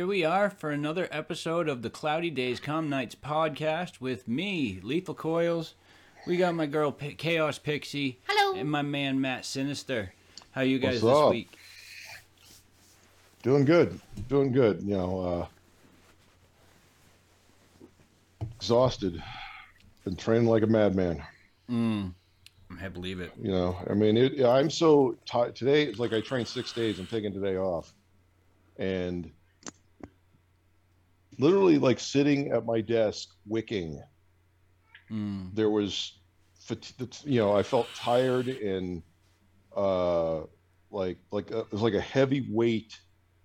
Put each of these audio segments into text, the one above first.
here we are for another episode of the Cloudy Days Calm Nights podcast with me, Lethal Coils. We got my girl P- Chaos Pixie. Hello. And my man Matt Sinister. How you guys What's this up? week? Doing good. Doing good. You know, uh, exhausted. Been training like a madman. Mm, I believe it. You know, I mean, it, I'm so tired. Today, it's like I trained six days. I'm taking today off. And literally, like sitting at my desk, wicking, Mm, there was, fat- you know, I felt tired and uh, like, like, uh, it was like a heavy weight,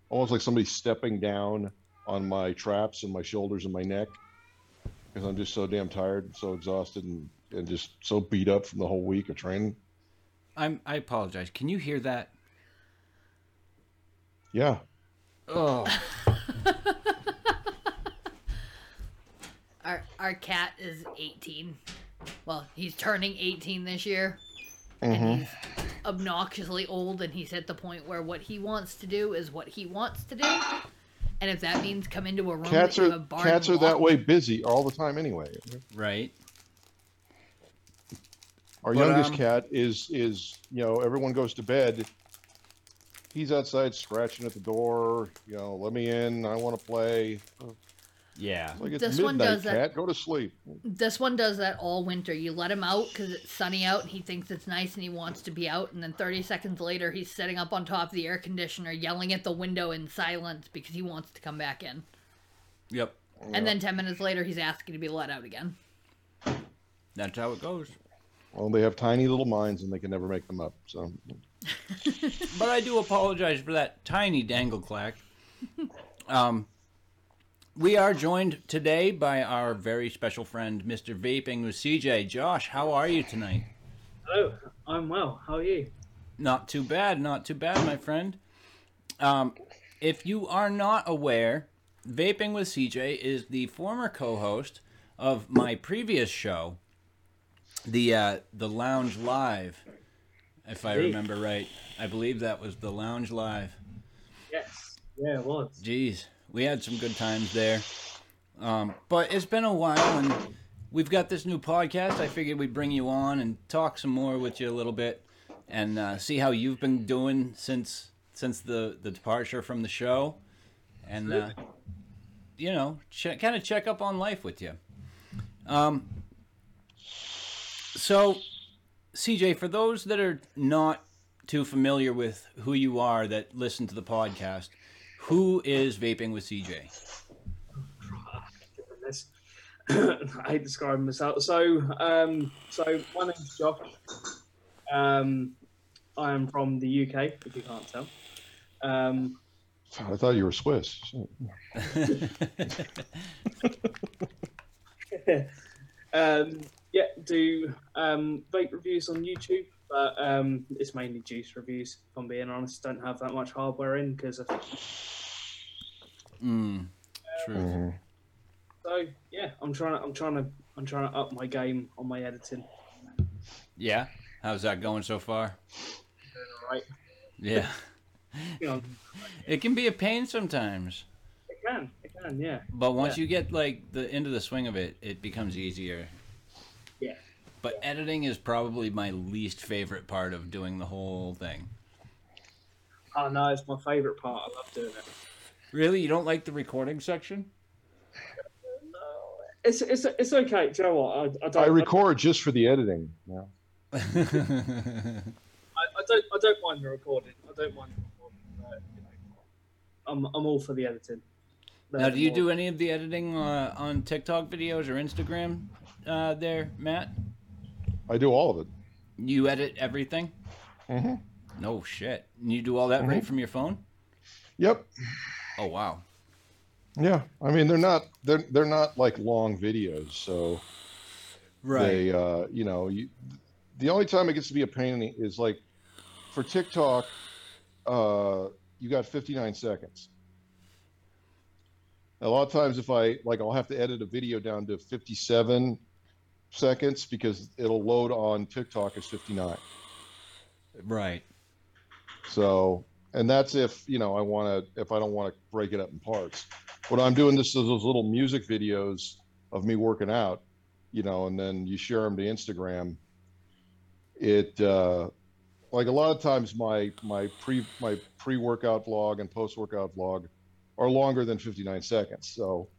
almost like somebody stepping down on my traps and my shoulders and my neck because I'm just so damn tired, and so exhausted, and, and just so beat up from the whole week of training. I'm. I apologize. Can you hear that? Yeah. Oh. Our our cat is 18. Well, he's turning 18 this year, Mhm. and he's obnoxiously old, and he's at the point where what he wants to do is what he wants to do. And if that means come into a room Cats that you are have cats are lock- that way busy all the time anyway. right. Our But, youngest um, cat is is you know everyone goes to bed. He's outside scratching at the door. You know, let me in. I want to play. Yeah. Like it's This one midnight, does that- Go to sleep. This one does that all winter. You let him out because it's sunny out and he thinks it's nice and he wants to be out. And then 30 seconds later, he's sitting up on top of the air conditioner yelling at the window in silence because he wants to come back in. Yep. And then 10 minutes later, he's asking to be let out again. That's how it goes. Well, they have tiny little minds and they can never make them up. So But I do apologize for that tiny dangle clack. Um, we are joined today by our very special friend, Mr. Vaping with CJ. Josh, how are you tonight? Hello, I'm well. How are you? Not too bad, not too bad, my friend. Um, if you are not aware, Vaping with CJ is the former co-host of my previous show, the uh, the Lounge Live. If I remember right, I believe that was the Lounge Live. Yes. Yeah, it was. Jeez, we had some good times there. Um, but it's been a while, and we've got this new podcast. I figured we'd bring you on and talk some more with you a little bit, and uh, see how you've been doing since since the the departure from the show, and uh, you know, kind of check up on life with you. Um, so, CJ, for those that are not too familiar with who you are that listen to the podcast, who is vaping with CJ? I hate describing myself. So, um, so my name's Josh. Um, I am from the UK, if you can't tell. Um, I thought you were Swiss. um, yeah, do um, vape reviews on YouTube, but um, it's mainly juice reviews. If I'm being honest, don't have that much hardware in because I think mm, true. Mhm. so. Yeah, I'm trying to, I'm trying to, I'm trying to up my game on my editing. Yeah, how's that going so far? Doing all right. Yeah, You know, it can be a pain sometimes, it can, it can, yeah. but once Yeah. you get like the into the swing of it, it becomes easier. Yeah. But editing is probably my least favorite part of doing the whole thing. Oh no, it's my favourite part. I love doing it. Really, you don't like the recording section? No, it's it's it's okay. Do you know what? I, I don't. I record just for the editing. Yeah. I, I don't. I don't mind the recording. I don't mind the recording. You know, I'm I'm all for the editing. now, do you do any of the editing uh, on TikTok videos or Instagram? Uh, there, Matt. I do all of it. You edit everything? hmm No shit. And you do all that right Mhm. from your phone? Yep. Oh wow. Yeah. I mean, they're not they're they're not like long videos, so right. they uh you know you the only time it gets to be a pain in the, is like for TikTok, uh you got 59 seconds. A lot of times, if I like, I'll have to edit a video down to 57 seconds because it'll load on TikTok as 59. Right. So, and that's if you know I want to if I don't want to break it up in parts. What I'm doing this is those little music videos of me working out, you know, and then you share them to Instagram. It uh, like a lot of times my my pre my pre workout vlog and post workout vlog are longer than 59 seconds, so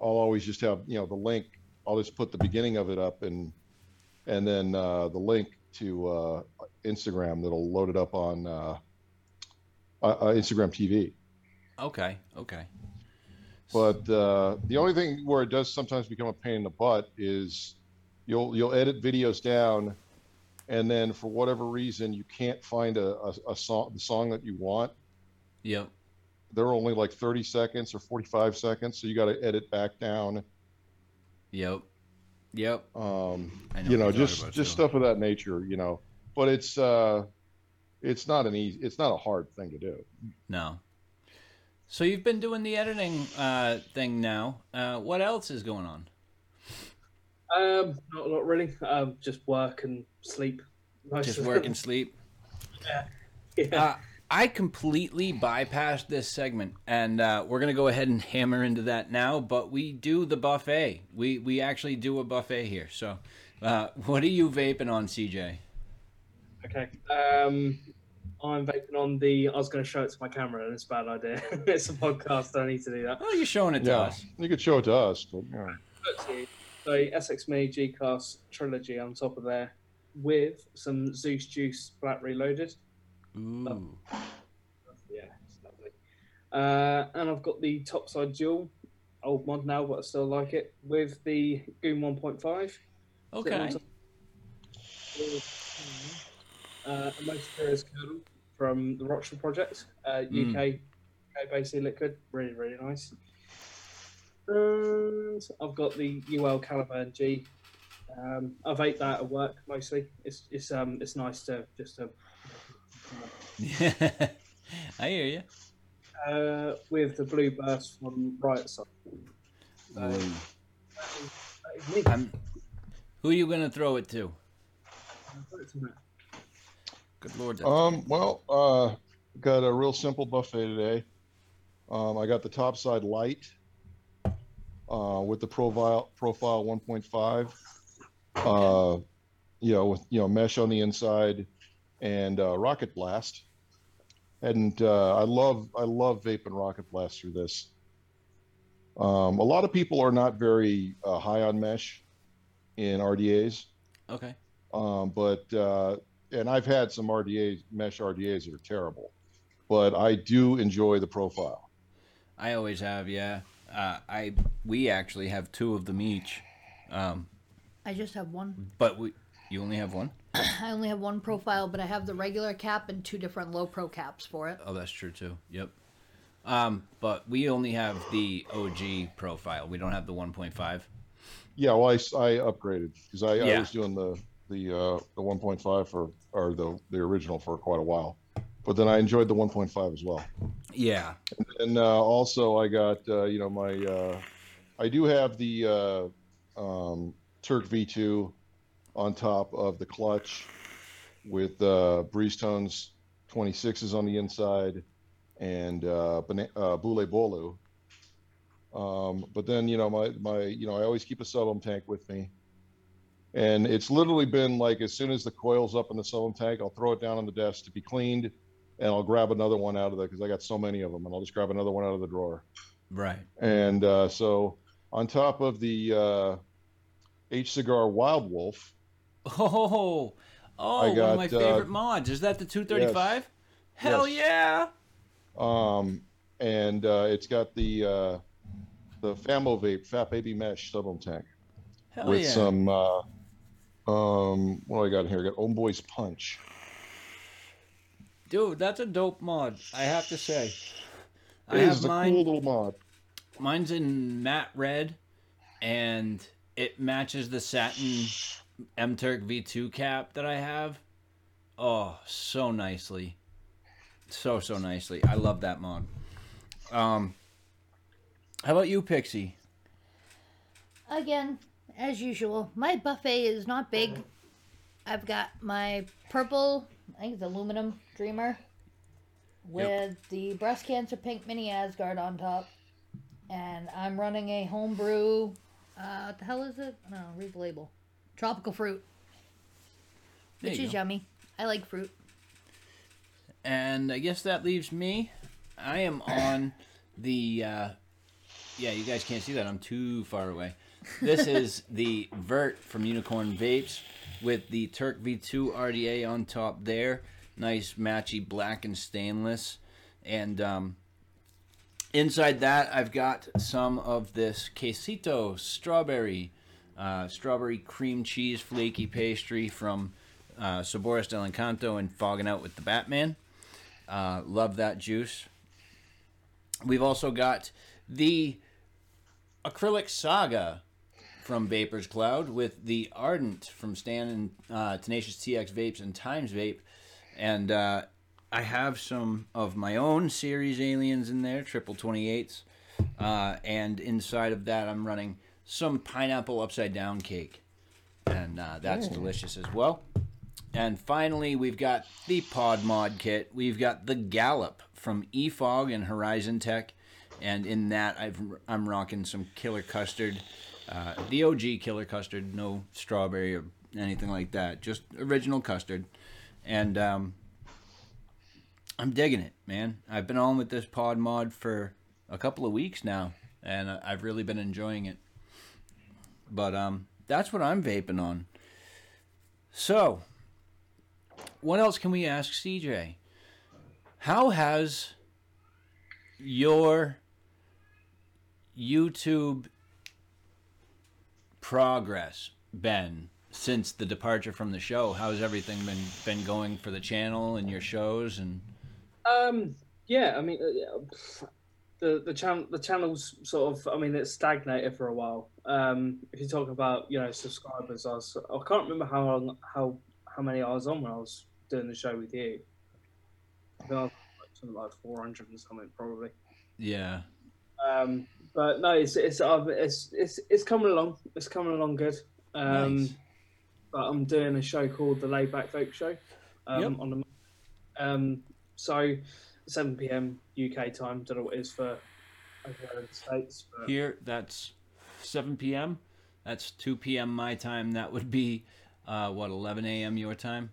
I'll always just have you know the link. I'll just put the beginning of it up and and then uh, the link to uh, Instagram that'll load it up on uh, uh, uh, Instagram TV. Okay. Okay. But uh, the only thing where it does sometimes become a pain in the butt is you'll you'll edit videos down, and then for whatever reason you can't find a, a, a song the song that you want. Yep. They're only like 30 seconds or 45 seconds, so you got to edit back down. Yep. Yep. Um, I you know, just just too. stuff of that nature. You know, but it's uh, it's not an easy, it's not a hard thing to do. No. So you've been doing the editing uh, thing now. Uh, what else is going on? Um, not a lot really. Um, just work and sleep. Most Just work and sleep. yeah. Uh, I completely bypassed this segment, and uh, we're gonna go ahead and hammer into that now. But we do the buffet. We we actually do a buffet here. So, uh, what are you vaping on, CJ? Okay. Um, I'm vaping on the. I was going to show it to my camera, and it's a bad idea. it's a podcast. I need to do that. Oh, you're showing it to Yeah, us. you could show it to us, but yeah. Look. So SXmini G Class trilogy on top of there, with some Zeus Juice Black Reloaded. Ooh. Yeah, it's lovely. Uh, and I've got the Topside Dual, old mod now, but I still like it, with the Goon 1.5. Okay. Uh, a most curious kernel from the Rochelle Project, uh, Mm. UK, UK based liquid, really really nice. And I've got the Uwell Caliburn G. Um, I vape that at work mostly. It's it's um it's nice to just to I hear you. uh, with the blue burst from right Side. So, that is- that is me. Who are you gonna throw it to? Good lord. Um, well, uh, got a real simple buffet today. Um, I got the top side light uh, with the profile profile 1.5. Uh, you know, with you know mesh on the inside and uh, rocket blast. And uh, I love I love vape and rocket blast through this. Um, a lot of people are not very uh, high on mesh in RDAs. okay. Um, but uh, and I've had some RDA mesh RDAs that are terrible, but I do enjoy the profile. I always have, yeah. Uh, I we actually have two of them each, um, I just have one. but we you only have one. I only have one profile, but I have the regular cap and two different low pro caps for it. Oh, that's true too. Yep. Um, but we only have the OG profile. We don't have the 1.5. Yeah, well, I, s- I upgraded because I, I was doing the the uh, the 1.5 for or the the original for quite a while, but then I enjoyed the 1.5 as well. Yeah. And uh, also I got uh, you know my uh, I do have the uh, um, Turk V2 on top of the clutch with uh, Breeze Tones 26s on the inside and uh, bana- uh, Bule Bolu. Um, but then you know my my you know I always keep a sub tank with me, and it's literally been like as soon as the coil's up in the sub tank, I'll throw it down on the desk to be cleaned, and I'll grab another one out of there because I got so many of them, and I'll just grab another one out of the drawer. Right. And uh, so on top of the uh, H Cigar Wild Wolf, Oh, oh, I one of my got, uh, favorite mods. Is that the 235? Hell Yes. yeah! um, and uh, it's got the uh, the Famo Vape Fat Baby Mesh sub tank Hell with yeah! some uh, um, what do I got here? I got Homeboy's Punch. Dude, that's a dope mod. I have to say. I It is have a mine. cool little mod. Mine's in matte red, and it matches the satin M Turk V2 cap that I have. Oh, so nicely. So so nicely. I love that mod. Um, how about you, Pixie? Again, as usual, my buffet is not big. I've got my purple, I think it's aluminum dreamer with the breast cancer pink mini Asgard on top. And I'm running a homebrew. Uh, what the hell is it? No, read the label. Tropical fruit, There which you is go. yummy. I like fruit. And I guess that leaves me. I am on the. Uh, yeah, you guys can't see that. I'm too far away. This is the Vert from Unicorn Vapes with the Turk V2 RDA on top there. Nice matchy black and stainless. And um, inside that, I've got some of this quesito strawberry, uh, strawberry cream cheese flaky pastry from uh, Sabores del Encanto and Fogging Out with the Batman. Uh, love that juice. We've also got the acrylic saga from Vapors Cloud with the Ardent from Stan and uh, Tenacious TX Vapes and Times Vape. And uh, I have some of my own series aliens in there, triple 28s. Uh, and inside of that, I'm running some pineapple upside down cake. And uh, that's delicious as well. And finally, we've got the Pod Mod kit. We've got the Gallop from eFog and Horizon Tech. And in that, I've, I'm rocking some killer custard. Uh, the OG killer custard, no strawberry or anything like that. Just original custard. And um, I'm digging it, man. I've been on with this Pod Mod for a couple of weeks now. And I've really been enjoying it. But um, that's what I'm vaping on. So, what else can we ask CJ? How has your YouTube progress been since the departure from the show? How's everything been been going for the channel and your shows and Um, yeah, I mean, uh, the the channel the channel's sort of, I mean, it's stagnated for a while. Um, if you talk about you know subscribers, I was I can't remember how long how how many I was on when I was doing the show with you. I think I was like, something like four hundred and something probably. yeah. Um, but no, it's it's it's it's it's coming along. It's coming along good. Um, Nice. But I'm doing a show called the Layback Back Vape Show. Um, Yep. on the um, so 7 p.m. UK time. Don't know what it is for over in the states. But Here that's 7 p.m. That's 2 p.m. my time. That would be uh, what 11 a.m. your time,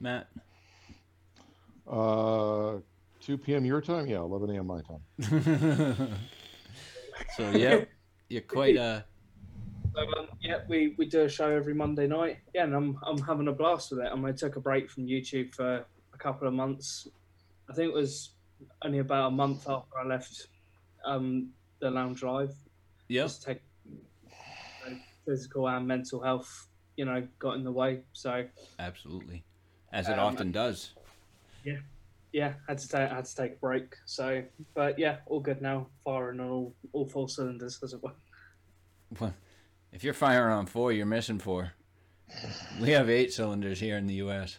Matt. Uh, 2 p.m. your time? Yeah, 11 a.m. my time. so yeah, you're quite uh So, um, yeah, we, we do a show every Monday night. Yeah, and I'm I'm having a blast with it. And I took a break from YouTube for a couple of months. I think it was only about a month after I left um, the Lounge Live. Yep. Just take you know, physical and mental health, you know, got in the way. So Absolutely, as it Um, often does. yeah, yeah. had to take had to take a break. So, but yeah, all good now. Firing on all all four cylinders, as it were. Well, if you're firing on four, you're missing four. We have eight cylinders here in the U.S.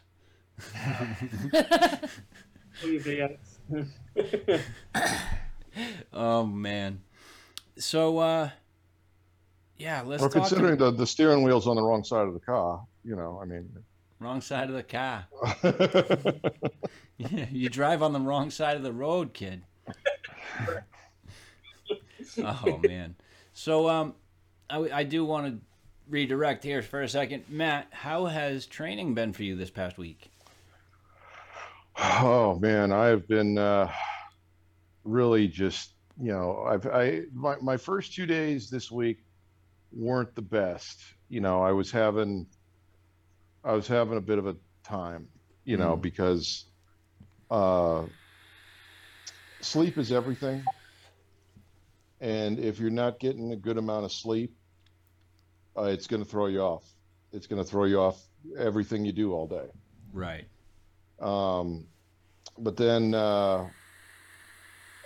Oh man. So uh, yeah, let's Or considering the, the steering wheel's on the wrong side of the car, you know, I mean. Wrong side of the car. you drive on the wrong side of the road, kid. oh man. So um, I, I do want to redirect here for a second, Matt. How has training been for you this past week? Oh man, I've been uh, really just you know I've I my my first two days this week weren't the best. You know, I was having I was having a bit of a time, you know, Mm. because uh, sleep is everything, and if you're not getting a good amount of sleep, uh, it's going to throw you off. It's going to throw you off everything you do all day. Right. Um, but then uh,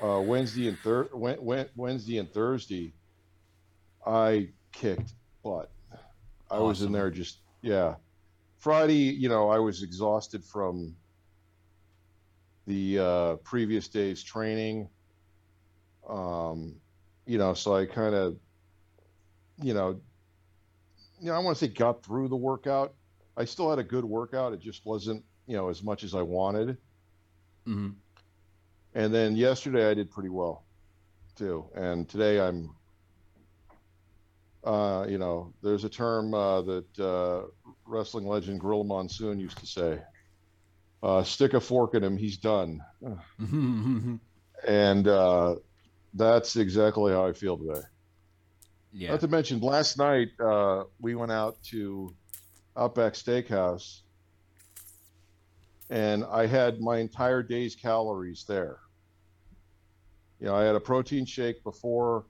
uh, Wednesday and thir- Wednesday and Thursday, I kicked butt. I was in there just yeah. Friday, you know, I was exhausted from the uh, previous day's training. Um, you know, so I kind of, you know, you know, I want to say got through the workout. I still had a good workout. It just wasn't, you know, as much as I wanted. hmm And then yesterday I did pretty well too. And today I'm, uh, you know, there's a term uh, that uh, wrestling legend Gorilla Monsoon used to say uh, stick a fork in him, he's done. And uh, that's exactly how I feel today. yeah. Not to mention, last night uh, we went out to Outback Steakhouse, and I had my entire day's calories there. You know, I had a protein shake before,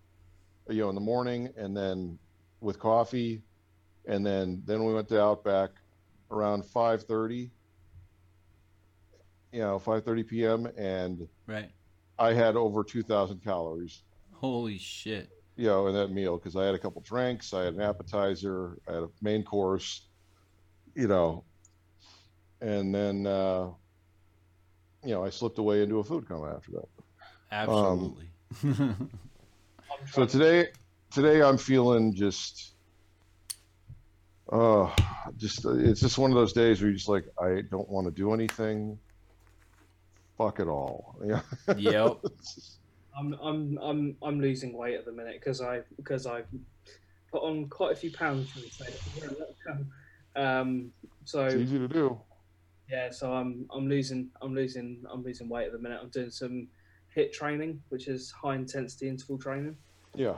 you know, in the morning, and then with coffee, and then then we went to Outback around five thirty. You know, five thirty p.m. and Right. I had over two thousand calories Holy shit. you know, in that meal because I had a couple drinks, I had an appetizer, I had a main course, you know, and then uh, you know I slipped away into a food coma after that. Absolutely. I'm So today, today I'm feeling just, uh, just it's just one of those days where you're just like I don't want to do anything. Fuck it all. Yeah. yep. I'm I'm I'm I'm losing weight at the minute because I because I've put on quite a few pounds recently. Um, so It's easy to do. Yeah, so I'm I'm losing I'm losing I'm losing weight at the minute. I'm doing some HIIT training, which is high intensity interval training, Yeah.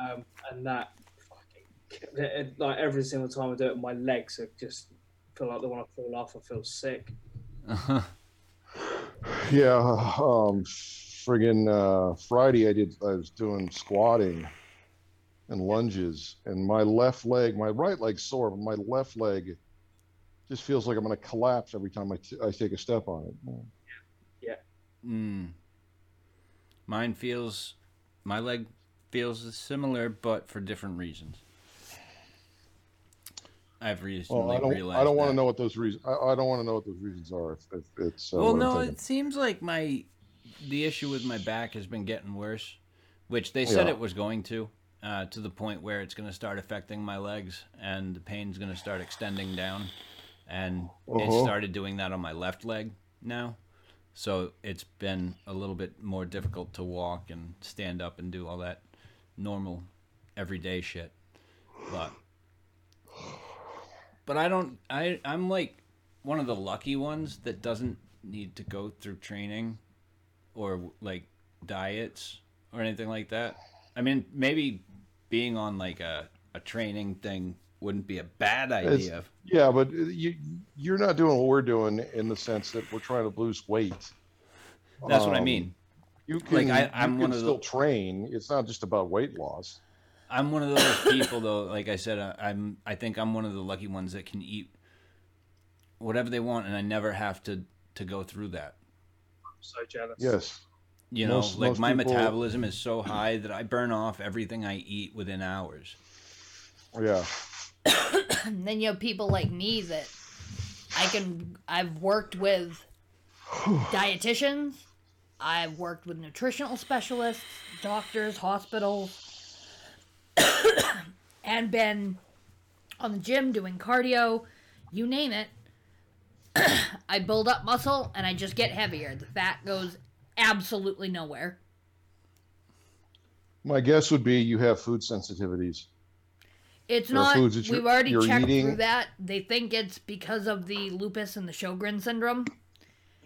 um, and that fucking like every single time I do it, my legs are just feel like they want to fall off. I feel sick. Yeah, um, friggin' uh, Friday I did. I was doing squatting and lunges, and my left leg, my right leg sore, but my left leg just feels like I'm gonna collapse every time I, t- I take a step on it. Mm. Mine feels, my leg feels similar, but for different reasons. I've recently Well, I don't. realized. I don't want to know what those reasons. I, I don't want to know what those reasons are. If, if it's uh, well, no, it seems like my the issue with my back has been getting worse, which they said Yeah. it was going to, uh, to the point where it's going to start affecting my legs and the pain's going to start extending down, and it Uh-huh. started doing that on my left leg now. So it's been a little bit more difficult to walk and stand up and do all that normal, everyday shit. But but I don't. I I'm like one of the lucky ones that doesn't need to go through training or like diets or anything like that. I mean, maybe being on like a a training thing wouldn't be a bad idea. Yeah, but you you're not doing what we're doing in the sense that we're trying to lose weight. That's what I Um, mean. You can, I- I'm can one of the- still train. It's not just about weight loss. I'm one of those people though. Like I said, I, I'm. I think I'm one of the lucky ones that can eat whatever they want, and I never have to to go through that. I'm so jealous. Yes. You know, Most- like most my people- metabolism is so high that I burn off everything I eat within hours. Yeah. Then you have people like me that I can. I've worked with dietitians. I've worked with nutritional specialists, doctors, hospitals, and been on the gym doing cardio. You name it. I build up muscle and I just get heavier. The fat goes absolutely nowhere. My guess would be you have food sensitivities. It's Or not. foods that We've already checked eating. through that. They think it's because of the lupus and the Sjogren syndrome.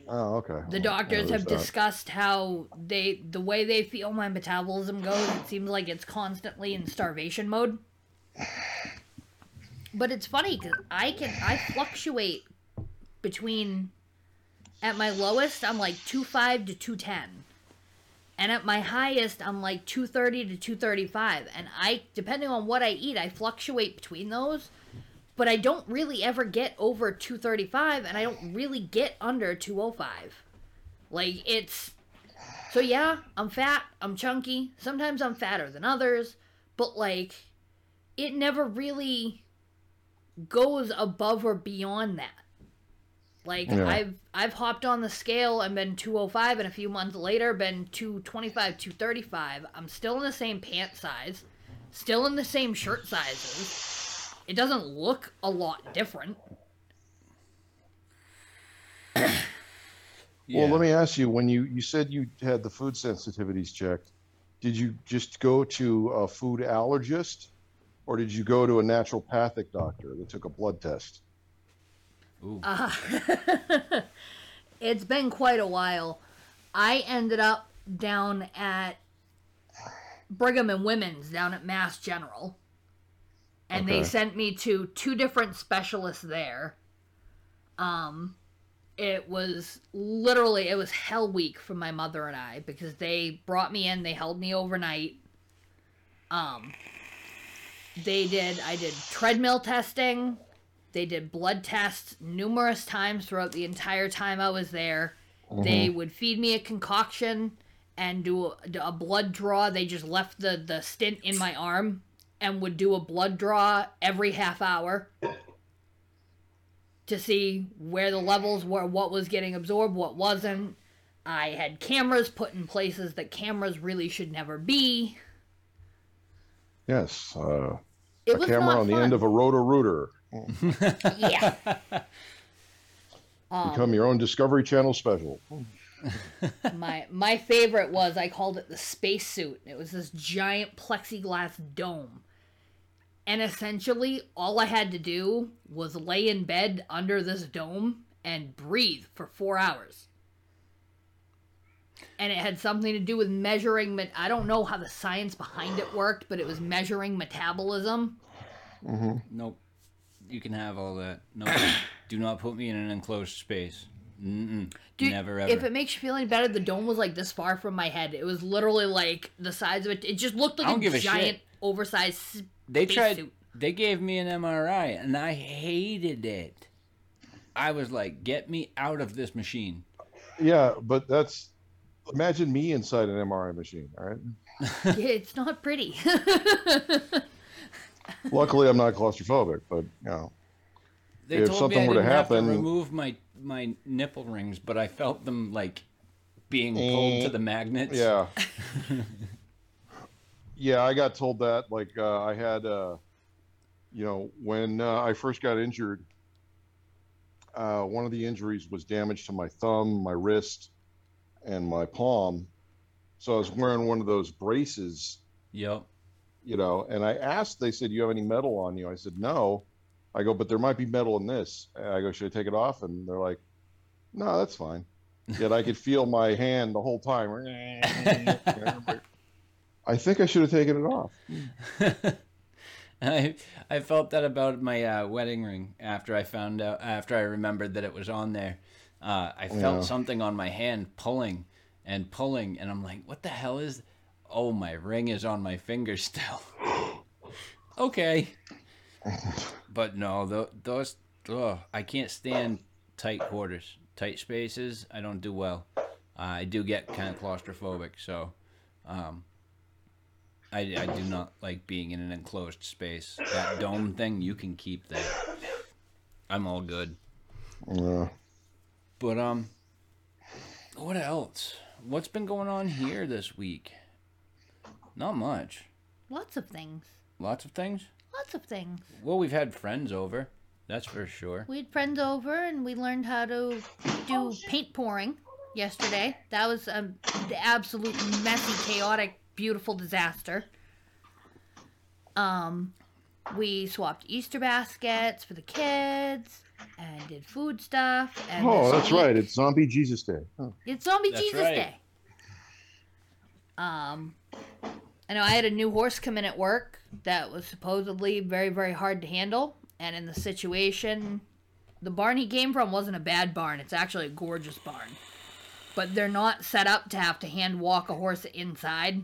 Oh, okay. The doctors have that. discussed how they, the way they feel my metabolism goes. It seems like it's constantly in starvation mode. But it's funny because I can I fluctuate between. At my lowest, I'm like two five to two ten, and at my highest, I'm like two thirty to two thirty five. And I, depending on what I eat, I fluctuate between those but I don't really ever get over 235 and I don't really get under 205. Like it's so yeah, I'm fat, I'm chunky. Sometimes I'm fatter than others, but like it never really goes above or beyond that. Like Yeah. I've I've hopped on the scale and been 205 and a few months later been 225, 235. I'm still in the same pant size, still in the same shirt sizes. It doesn't look a lot different. Yeah. Well, let me ask you: when you you said you had the food sensitivities checked, did you just go to a food allergist, or did you go to a naturopathic doctor that took a blood test? Ooh. Uh, it's been quite a while. I ended up down at Brigham and Women's down at Mass General. And they sent me to two different specialists there. Um it was literally it was hell week for my mother and I because they brought me in, they held me overnight. Um they did I did treadmill testing, they did blood tests numerous times throughout the entire time I was there. They would feed me a concoction and do a, a blood draw. They just left the, the stint in my arm and would do a blood draw every half hour to see where the levels were, what was getting absorbed, what wasn't. I had cameras put in places that cameras really should never be. Yes, uh, a camera on the end of a Roto-Rooter. Yeah. Um, Become your own Discovery Channel special. My my favorite was I called it the spacesuit. It was this giant plexiglass dome. And essentially all I had to do was lay in bed under this dome and breathe for 4 hours. And it had something to do with measuring met- I don't know how the science behind it worked, but it was measuring metabolism. Nope. You can have all that. No. Do not put me in an enclosed space. Mm-mm. Dude, Never ever. If it makes you feel any better, the dome was like this far from my head. It was literally like the size of it. It just looked like a give a giant, shit. oversized they tried. spacesuit. They gave me an MRI, and I hated it. I was like, "Get me out of this machine." Yeah, but that's imagine me inside an MRI machine. All right. Yeah, it's not pretty. Luckily, I'm not claustrophobic, but you know, They If told something were to happen- to remove my my nipple rings, but I felt them like being pulled to the magnets. yeah. yeah, I got told that. Like, uh, I had, uh, you know, when uh, I first got injured, uh, one of the injuries was damage to my thumb, my wrist, and my palm. So I was wearing one of those braces Yep. You know and i asked they said you have any metal on you i said no i go but there might be metal in this and i go should i take it off and they're like no that's fine yet i could feel my hand the whole time i think i should have taken it off I I felt that about my uh, wedding ring after I found out after I remembered that it was on there. Uh, I felt Yeah. something on my hand pulling and pulling, and I'm like, "What the hell is?" Oh, my ring is on my finger still. okay, but no, tho- those ugh, I can't stand tight quarters, tight spaces. I don't do well. Uh, I do get kind of claustrophobic, so. Um, I, I do not like being in an enclosed space. That dome thing, you can keep that. I'm all good. yeah. But um, what else? What's been going on here this week? Not much. Lots of things. Lots of things. Lots of things. Well, we've had friends over. That's for sure. We had friends over and we learned how to do paint pouring yesterday. That was a the absolute messy, chaotic, beautiful disaster. Um, we swapped Easter baskets for the kids and did food stuff. And oh that's week- right it's zombie jesus day Huh. It's Zombie That's Jesus right. Day. Um, I know I had a new horse come in at work that was supposedly very, very hard to handle. And in the situation, the barn he came from wasn't a bad barn. It's actually a gorgeous barn. But they're not set up to have to hand walk a horse inside.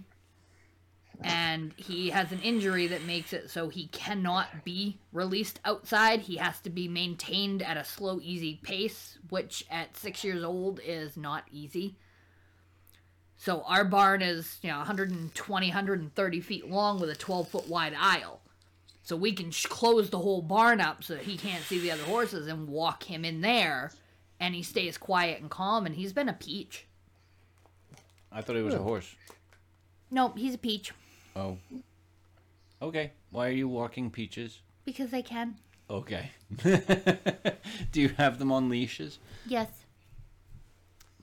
And he has an injury that makes it so he cannot be released outside. He has to be maintained at a slow, easy pace, which at six years old is not easy. So our barn is, you know, 120, 130 feet long with a 12 foot wide aisle. So we can sh- close the whole barn up so he can't see the other horses and walk him in there. And he stays quiet and calm, and he's been a peach. I thought he was a horse. Nope, he's a peach. Oh. Okay. Why are you walking peaches? Because they can. Okay. Do you have them on leashes? Yes.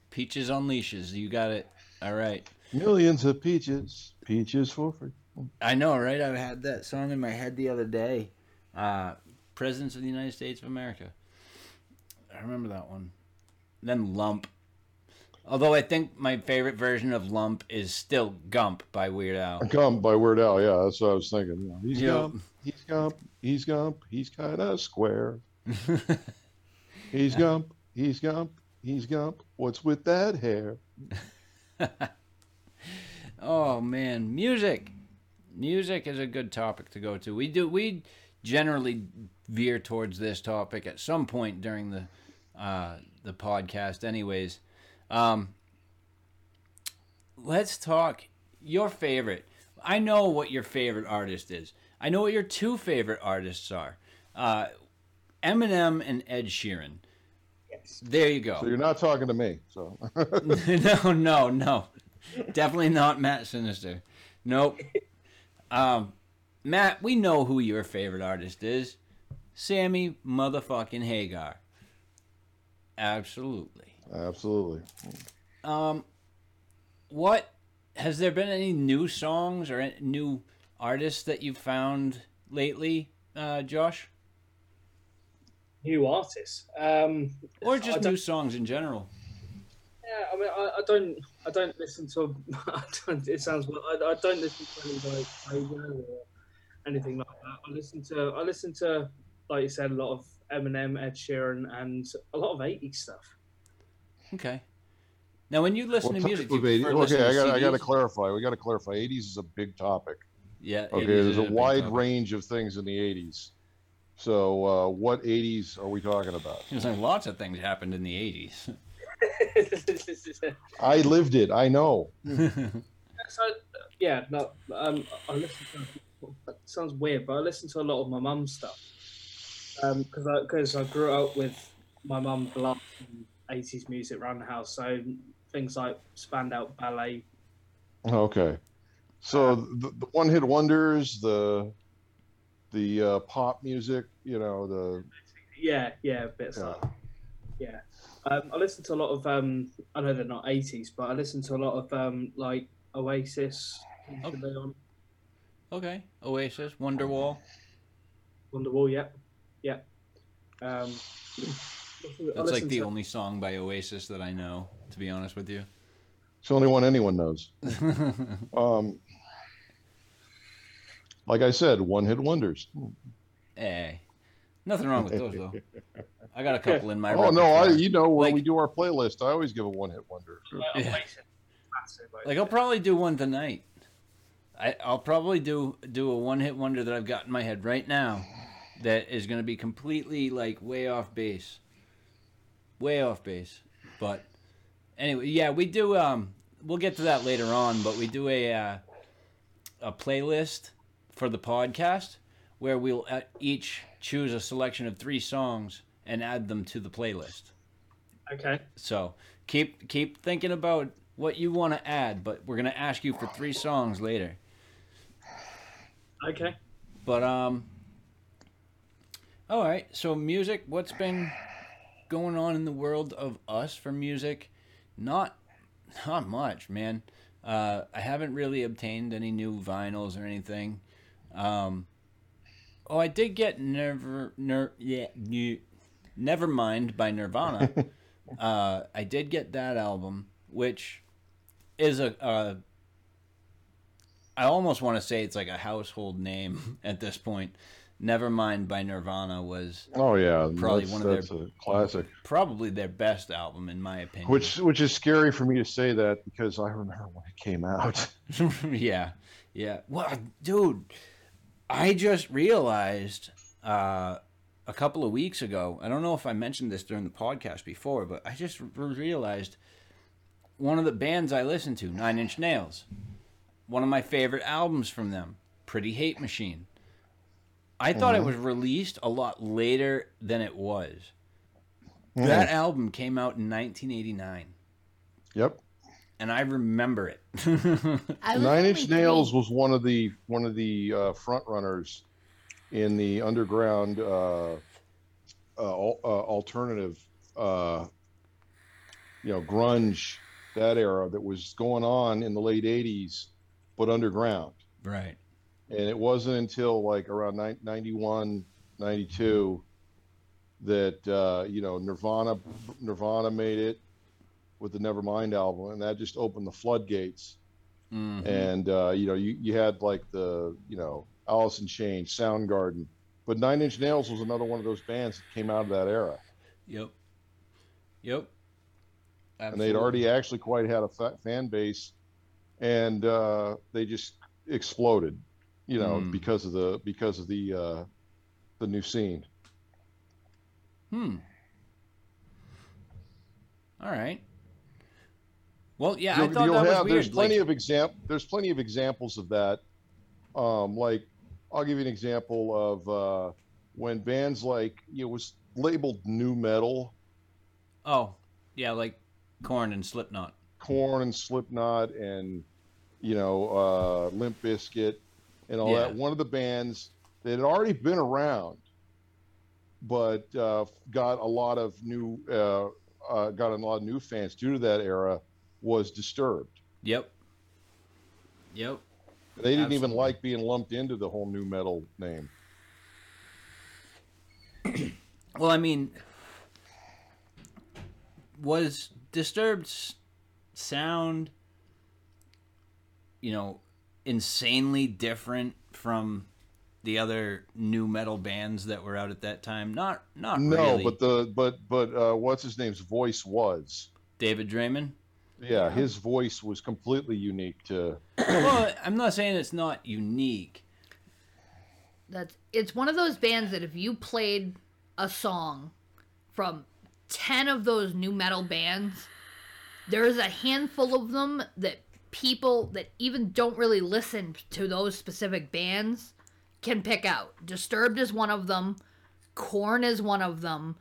Peaches on leashes. You got it. All right. Millions of peaches, peaches for free. I know, right? I had that song in my head the other day. Uh, Presidents of the United States of America. I remember that one. Then Lump. Although I think my favorite version of Lump is still Gump by Weird Al. Gump by Weird Al. Yeah, that's what I was thinking. Yeah, he's Yep. Gump. He's Gump. He's Gump. He's kind of square. He's Gump. He's Gump. He's Gump. What's with that hair? oh man, music. Music is a good topic to go to. We do we generally veer towards this topic at some point during the uh, the podcast, anyways. Um, let's talk your favorite. I know what your favorite artist is. I know what your two favorite artists are. Uh, Eminem and Ed Sheeran. There you go. So you're not talking to me. So no, no, no. Definitely not Matt Sinister. Nope. Um, Matt, we know who your favorite artist is. Sammy motherfucking Hagar. Absolutely. absolutely. Um, what has there been any new songs or any new artists that you've found lately, uh, Josh, New artists. Um, or just new songs in general? Yeah, I mean, I, I don't, I don't listen to. I don't, it sounds well. I, I don't listen to any like Hagar or anything like that. I listen to, I listen to, like you said, a lot of Eminem, Ed Sheeran, and a lot of '80s stuff. Okay. Now, when you listen What to music, type do you 80s? prefer listen Okay, I to got I got to clarify. We got to clarify. 80s is a big topic. Yeah. Okay, there's is a wide topic. range of things in the 80s. So, uh, what 80s are we talking about? There's like lots of things happened in the 80s. I lived it. I know. so, yeah, no, um, I listen to. That sounds weird, but I listen to a lot of my mum's stuff. Um, because I I grew up with my mum blasting eighties music around the house, so things like Spandau Ballet. Okay. So the, the one hit wonders, the the uh, pop music, you know, the Yeah, yeah, bits Yeah. like. Yeah. Um, I listen to a lot of um, I know they're not eighties, but I listen to a lot of um, like Oasis, Okay. Leon, okay. Oasis, Wonderwall. Wonderwall. Yep, yep. Um, That's like the to- only song by Oasis that I know, to be honest with you. it's the only one anyone knows. Um, like I said, one hit wonders. hey. Nothing wrong with those though. I got a couple in my Oh no, I you know when Like- we do our playlist, I always give a one hit wonder. Like, Yeah. Like I'll probably do one tonight. I, I'll probably do do a one hit wonder that I've got in my head right now, that is going to be completely like way off base, way off base. But anyway, yeah, we do. Um, we'll get to that later on, but we do a uh, a playlist for the podcast where we'll uh, each choose a selection of three songs and add them to the playlist. Okay. So keep keep thinking about what you want to add, but we're gonna ask you for three songs later. Okay. But um, all right. So music, what's been going on in the world of us for music? Not not much, man. Uh, I haven't really obtained any new vinyls or anything. Um, oh, I did get never ner yeah new, never mind by Nirvana. uh, I did get that album, which is a, a I almost want to say it's like a household name at this point. Nevermind by Nirvana was Oh yeah, Probably that's, one of their- a classic. probably their best album in my opinion. Which which is scary for me to say that because I remember when it came out. yeah, yeah. Well, dude, I just realized uh, a couple of weeks ago. I don't know if I mentioned this during the podcast before, but I just re- realized one of the bands I listen to, Nine Inch Nails, one of my favorite albums from them, Pretty Hate Machine. I thought it was released a lot later than it was. That album came out in 1989, Yep. And I remember it. I Nine Inch Nails was one of the one of the uh, front runners in the underground uh, uh, uh, alternative uh, you know, grunge, that era that was going on in the late '80s, but underground. Right. And it wasn't until like around 91, 92 that uh, you know Nirvana Nirvana made it with the Nevermind album, and that just opened the floodgates. Mhm. And uh, you know, you you had like the you know Alice in Chains, Soundgarden, but Nine Inch Nails was another one of those bands that came out of that era, Yep. Yep. and they'd already actually quite had a fa- fan base, and uh, they just exploded, you know, Mm. because of the because of the uh, the new scene. Hmm. All right. Well, yeah, I You'll- thought you'll that was have- weird. There's plenty like, of example. There's plenty of examples of that. Um, like I'll give you an example of uh, when bands like it was labeled new metal, oh, yeah, like Korn and Slipknot. Korn and Slipknot, and you know uh, Limp Bizkit, and all that. One of the bands that had already been around, but uh, got a lot of new uh, uh, got a lot of new fans due to that era was Disturbed. Yep. Yep. They didn't even like being lumped into the whole new metal name. Well, I mean, was Disturbed's sound, you know, insanely different from the other new metal bands that were out at that time? Not, not really no, really. but the but but uh, what's his name's voice was. David Draiman. Yeah, his voice was completely unique to. well, I'm not saying it's not unique. That's it's one of those bands that if you played a song from 10 of those new metal bands, there's a handful of them that people that even don't really listen to those specific bands can pick out. Disturbed is one of them. Korn is one of them.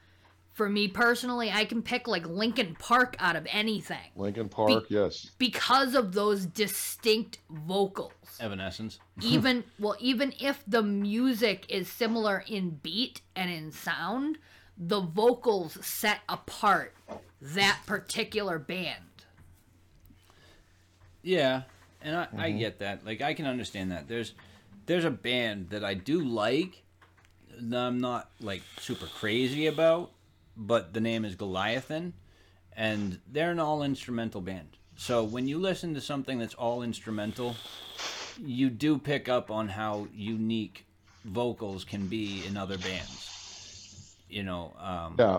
For me personally, I can pick like Linkin Park out of anything Linkin Park, yes. because of those distinct vocals Evanescence. even well even if the music is similar in beat and in sound the vocals set apart that particular band Yeah, and I, I mm-hmm. get that. Like I can understand that. There's there's a band that I do like that I'm not like super crazy about, but the name is Goliathan and they're an all instrumental band. So when you listen to something that's all instrumental, you do pick up on how unique vocals can be in other bands. You know, um, Yeah,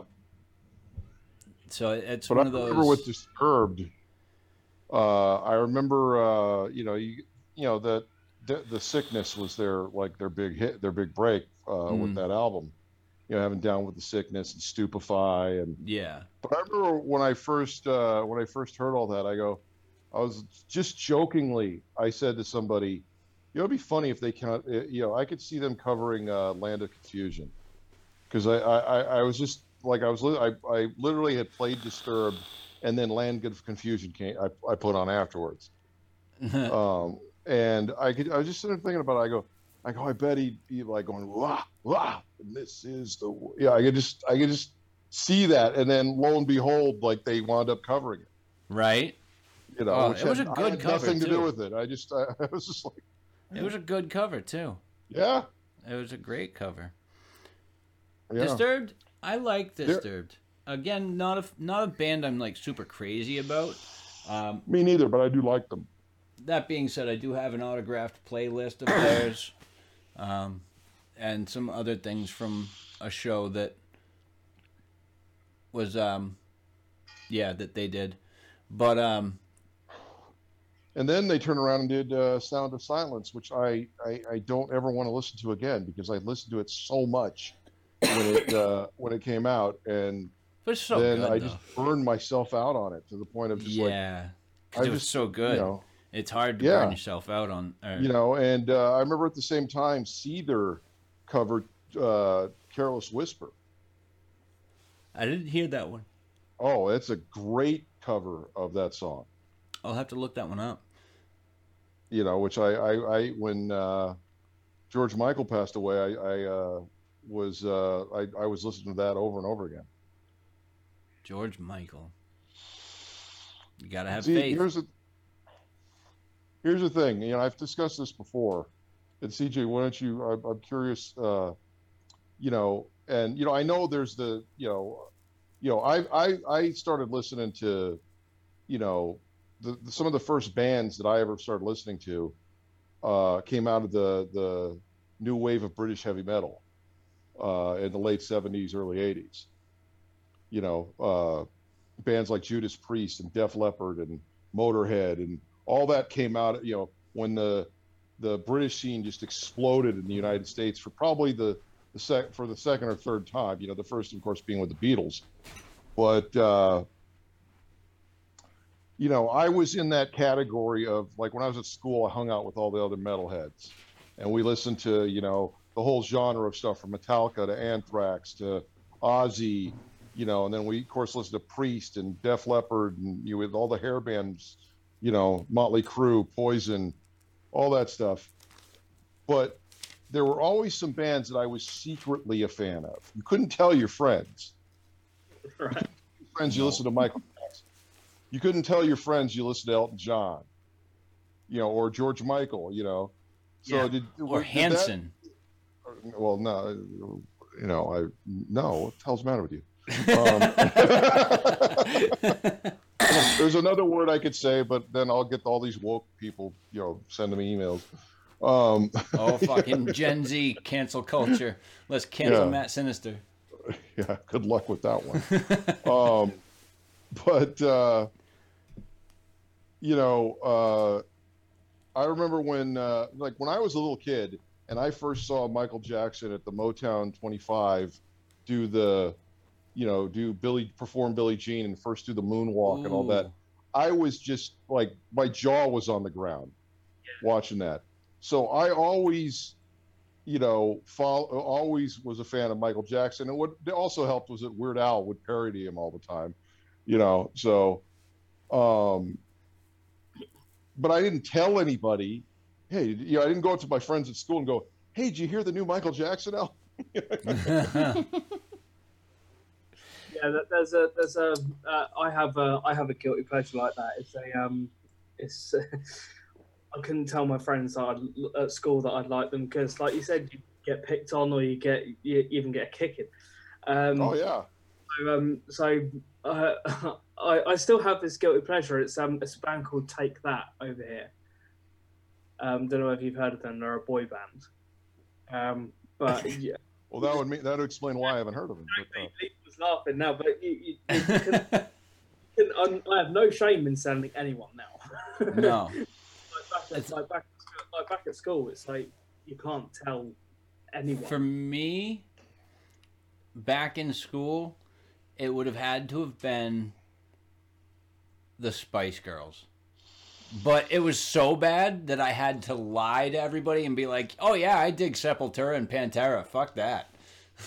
so it's but one I of those. remember with Disturbed. Uh, I remember, uh, you know, you you know that the, the sickness was their like their big hit, their big break uh, with Mm. that album. You know, having down with the sickness and Stupify and yeah, But I remember when I first uh, when I first heard all that, I go, I was just jokingly, I said to somebody, you know, it'd be funny if they can't, uh, you know, I could see them covering uh, Land of Confusion, because I, I I I was just like I was I I literally had played Disturbed, and then Land of Confusion came I I put on afterwards, um, and I could I was just sitting there thinking about it. I go. I go. I bet he'd be like going, "Wah, wah!" And this is the yeah. I could just, I could just see that, and then lo and behold, like they wound up covering it. right. You know, Oh, it was had- a I good had cover, Nothing to do with it. I just, I, I was just like, It was a good cover too. yeah, It was a great cover. yeah. Disturbed, I like Disturbed. Again, not a not a band I'm like super crazy about. Um, Me neither, but I do like them. that being said, I do have an autographed playlist of theirs, um, and some other things from a show that was, um, yeah, that they did. But um, And then they turned around and did uh, "Sound of Silence," which I, I, I don't ever want to listen to again because I listened to it so much when it uh, when it came out, and so then good I though. just burned myself out on it to the point of just like, yeah, I it was just, so good. you know, it's hard to Yeah. burn yourself out on. Or, you know, and uh, I remember at the same time, Seether covered uh, "Careless Whisper." I didn't hear that one. Oh, it's a great cover of that song. I'll have to look that one up. You know, which I, I, I when uh, George Michael passed away, I, I uh, was uh, I, I was listening to that over and over again. George Michael. You gotta have See, faith. here's the here's the thing. You know, I've discussed this before. And CJ, why don't you? I'm, I'm curious. Uh, you know, and you know, I know there's the you know, you know, I I I started listening to, you know, the, the some of the first bands that I ever started listening to, uh, came out of the the new wave of British heavy metal, uh, in the late '70s, early '80s. You know, uh, bands like Judas Priest and Def Leppard and Motorhead and all that came out. You know, when the the British scene just exploded in the United States for probably the the sec for the second or third time. You know, the first, of course, being with the Beatles, but uh, you know, I was in that category of like when I was at school, I hung out with all the other metalheads, and we listened to you know the whole genre of stuff from Metallica to Anthrax to Ozzy, you know, and then we of course listened to Priest and Def Leppard and you with all the hair bands, you know, Motley Crue, Poison, all that stuff. But there were always some bands that I was secretly a fan of. You couldn't tell your friends. Right. Friends, you No. listen to Michael Jackson. You couldn't tell your friends you listen to Elton John, you know, or George Michael, you know. So Yeah. did or did that- Hanson. well, no, you know, I no. What the hell's the matter with you? Um, there's another word I could say, but then I'll get all these woke people, you know, sending me emails. Um, oh, fucking Gen Z cancel culture. Let's cancel Yeah. Matt Sinister. yeah, good luck with that one. um, but uh, you know, uh, I remember when, uh, like, when I was a little kid and I first saw Michael Jackson at the Motown 25 do the, you know, do Billy perform Billie Jean and first do the moonwalk and all that. I was just like my jaw was on the ground watching that. So I always, you know, follow, always was a fan of Michael Jackson. And what also helped was that Weird Al would parody him all the time, you know. So, um, but I didn't tell anybody. Hey, you know, I didn't go up to my friends at school and go, "Hey, did you hear the new Michael Jackson album?" Yeah, there's a there's a uh, I have a I have a guilty pleasure like that. It's a um, it's I couldn't tell my friends that I'd, at school that I'd like them because, like you said, you get picked on or you get you even get a kicking. Um, oh yeah, So, um, so uh, I, I still have this guilty pleasure. It's um, it's a band called Take That over here. Um, don't know if you've heard of them. They're a boy band. Um, but yeah, well that would mean that would explain why I haven't heard of them. But, uh, laughing now, but you, you, you can, can, I have no shame in sending anyone now. no. like, back at, like, back, like back at school, it's like you can't tell anyone. For me, back in school, it would have had to have been the Spice Girls. But it was so bad that I had to lie to everybody and be like, "Oh yeah, I dig Sepultura and Pantera. Fuck that."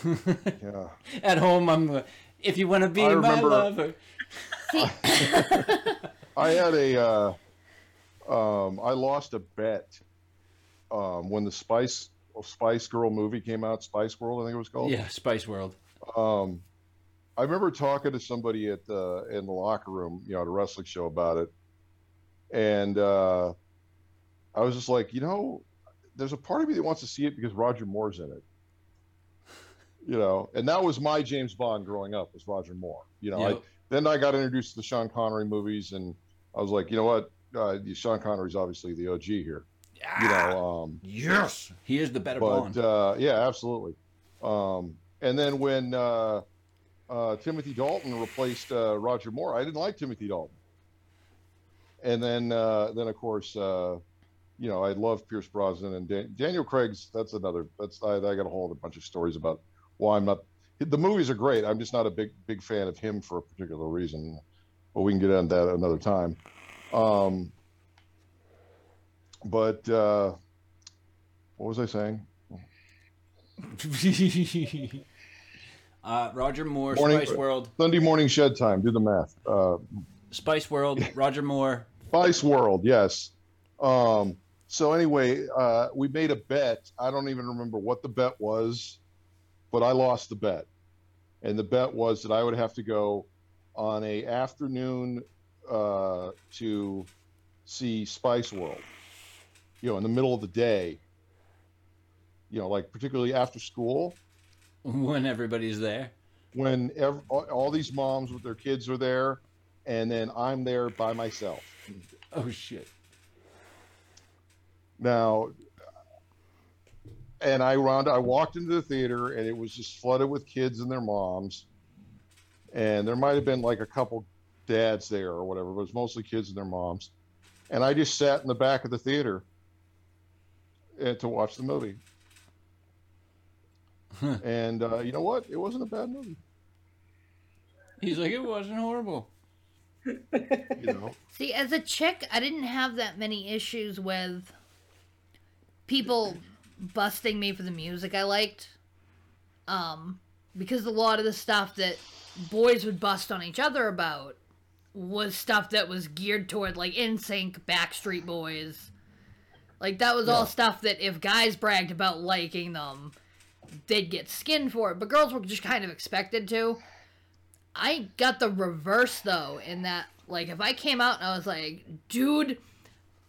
Yeah. At home, I'm. the- If you want to be I my remember- lover, I had a, uh, um, I lost a bet um, when the Spice Spice Girl movie came out. Spice World, I think it was called. yeah, Spice World. Um, I remember talking to somebody at the in the locker room, you know, at a wrestling show about it, and uh, I was just like, you know, there's a part of me that wants to see it because Roger Moore's in it. You know, and that was my James Bond growing up was Roger Moore. You know, I, then I got introduced to the Sean Connery movies, and I was like, you know what, uh, Sean Connery's obviously the OG here. Yeah. You know, um, yes, he is the better but Bond. uh, yeah, absolutely. Um, and then when uh, uh, Timothy Dalton replaced uh, Roger Moore, I didn't like Timothy Dalton. And then, uh, then of course, uh, you know, I love Pierce Brosnan and Dan- Daniel Craig's. That's another. That's I, I got a whole bunch of stories about why I'm not. The movies are great. I'm just not a big big fan of him for a particular reason. But we can get on that another time. Um, but uh, what was I saying? uh, Roger Moore, Morning- Spice World, Sunday morning shed time. Do the math. Uh, Spice World, Roger Moore. Spice World, yes. Um, so anyway, uh, we made a bet. I don't even remember what the bet was, but I lost the bet, and the bet was that I would have to go on a afternoon uh, to see Spice World. You know, in the middle of the day. You know, like particularly after school, when everybody's there. when ev- all, all these moms with their kids are there, and then I'm there by myself. Oh shit. Now, and I wound, I walked into the theater and it was just flooded with kids and their moms. And there might have been like a couple dads there or whatever, but it was mostly kids and their moms. And I just sat in the back of the theater uh, to watch the movie. and uh, you know what? It wasn't a bad movie. He's like, it wasn't horrible. You know, See, as a chick, I didn't have that many issues with people busting me for the music I liked. Um, because a lot of the stuff that boys would bust on each other about was stuff that was geared toward like NSYNC, Backstreet Boys. Like that was all stuff that if guys bragged about liking them, they'd get skinned for it, but girls were just kind of expected to. I got the reverse though, in that like if I came out and I was like, dude,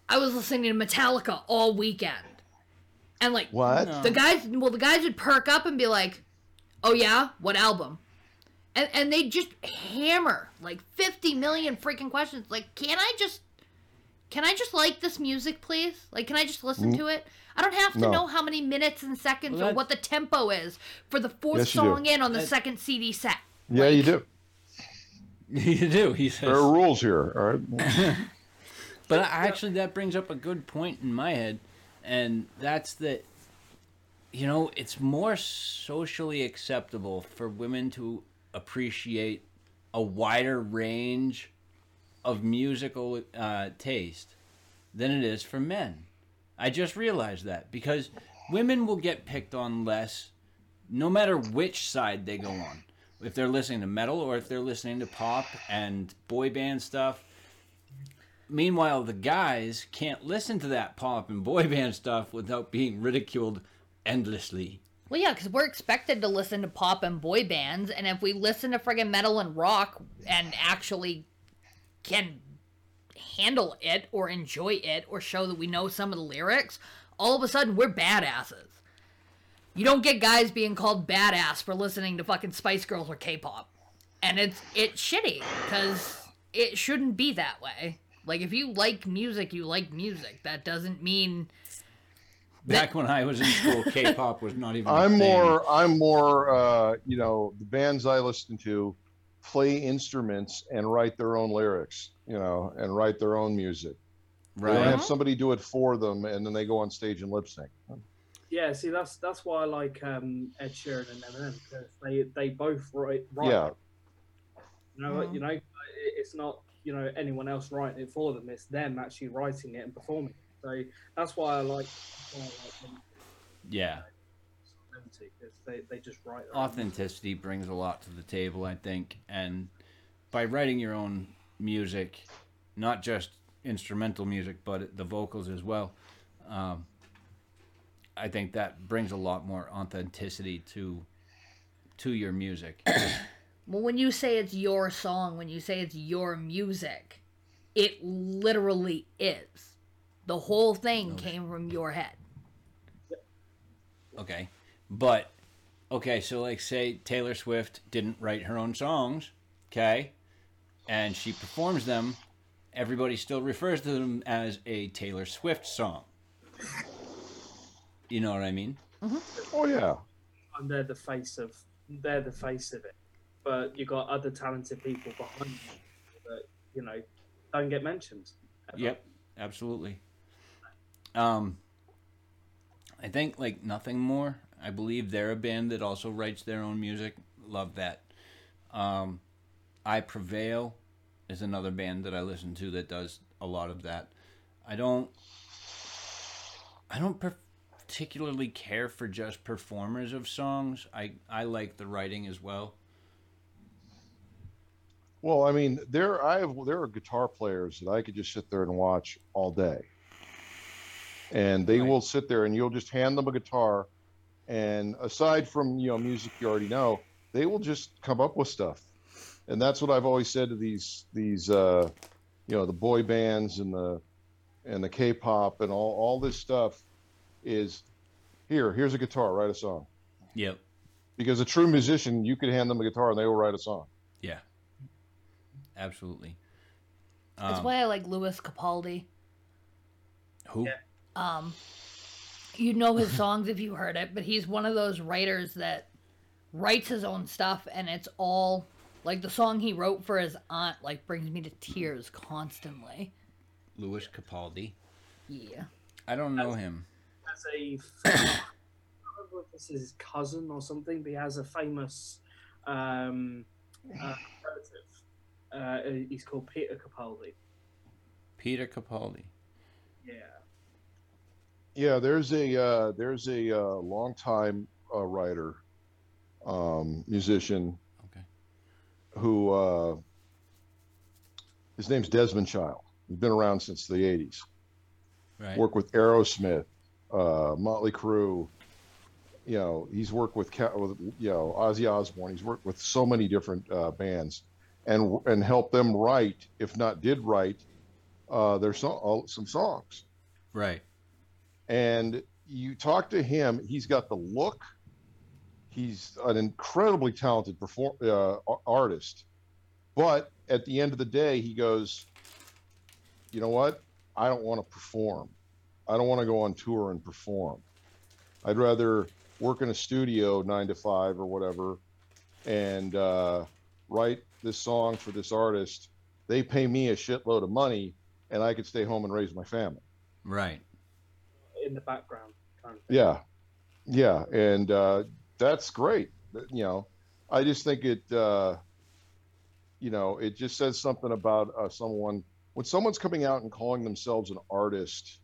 I was listening to Metallica all weekend. And like what? No. the guys well the guys would perk up and be like, Oh yeah? What album? And and they just hammer like fifty million freaking questions. Like, can I just can I just like this music, please? Like, can I just listen Mm. to it? I don't have to No. know how many minutes and seconds Well, or what the tempo is for the fourth Yes, song in on the That- second CD set. Yeah, you do. you do. He says. There are rules here. All right. But actually, that brings up a good point in my head, and that's that. You know, it's more socially acceptable for women to appreciate a wider range of musical uh, taste than it is for men. I just realized that because women will get picked on less no matter which side they go on. If they're listening to metal or if they're listening to pop and boy band stuff. Meanwhile, the guys can't listen to that pop and boy band stuff without being ridiculed endlessly. Well, yeah, because we're expected to listen to pop and boy bands, and if we listen to friggin' metal and rock and actually can handle it or enjoy it or show that we know some of the lyrics, all of a sudden we're badasses. You don't get guys being called badass for listening to fucking Spice Girls or K-pop, and it's it's shitty because it shouldn't be that way. Like if you like music, you like music. That doesn't mean Back when I was in school, K-pop was not even. I'm thing. more, I'm more, uh, you know, the bands I listen to play instruments and write their own lyrics, you know, and write their own music. They don't right. have somebody do it for them, and then they go on stage and lip sync. Yeah, see, that's that's why I like um, Ed Sheeran and Eminem because they they both write. write Yeah, You know, Mhm. you know, it's not you know anyone else writing it for them. It's them actually writing it and performing. it. So that's why I like. Why I like them Yeah. they, they just write. their own authenticity brings a lot to the table, I think, and by writing your own music, not just instrumental music, but the vocals as well, um, I think that brings a lot more authenticity to to your music. Well, when you say it's your song, when you say it's your music, it literally is. The whole thing came from your head. Okay, but okay, so like say Taylor Swift didn't write her own songs, okay, and she performs them. Everybody still refers to them as a Taylor Swift song. You know what I mean? Mm-hmm. oh yeah, and they're the face of they're the face of it. But you got other talented people behind you that you know don't get mentioned. ever. Yep, absolutely. Um, I think like nothing more. I believe they're a band that also writes their own music. Love that. Um, I Prevail is another band that I listen to that does a lot of that. I don't. I don't particularly care for just performers of songs. I I like the writing as well. Well, I mean, there I have there are guitar players that I could just sit there and watch all day. And they Right. will sit there and you'll just hand them a guitar and aside from, you know, music you already know, they will just come up with stuff. And that's what I've always said to these these uh you know the boy bands and the and the K-pop and all all this stuff is here. Here's a guitar. Write a song. Yep. Because a true musician, you could hand them a guitar and they will write a song. Yeah. Absolutely. That's Um, why I like Lewis Capaldi. who? Yeah. Um, you know his songs if you heard it, but he's one of those writers that writes his own stuff, and it's all like the song he wrote for his aunt. Like brings me to tears constantly. Lewis Capaldi. Yeah. I don't know him. As a, I don't remember if this is his cousin or something, but he has a famous um, uh, relative. Uh, he's called Peter Capaldi. Peter Capaldi. Yeah. Yeah, there's a uh, there's a uh, longtime uh, writer, um, musician Okay. who uh, his name's Desmond Child. He's been around since the '80s. Right. Worked with Aerosmith, uh, Motley Crue. You know, he's worked with, Ca- with you know Ozzy Osbourne. He's worked with so many different uh, bands, and and helped them write, if not did write, uh, their song, some songs. Right. and you talk to him he's got the look. He's an incredibly talented perform uh, artist. But at the end of the day he goes you know what? I don't want to perform. I don't want to go on tour and perform. I'd rather work in a studio nine to five or whatever and uh, write this song for this artist they pay me a shitload of money and i could stay home and raise my family Right. In the background, kind of yeah, yeah, and uh, that's great. You know, I just think it, uh, you know, it just says something about uh, someone when someone's coming out and calling themselves an artist,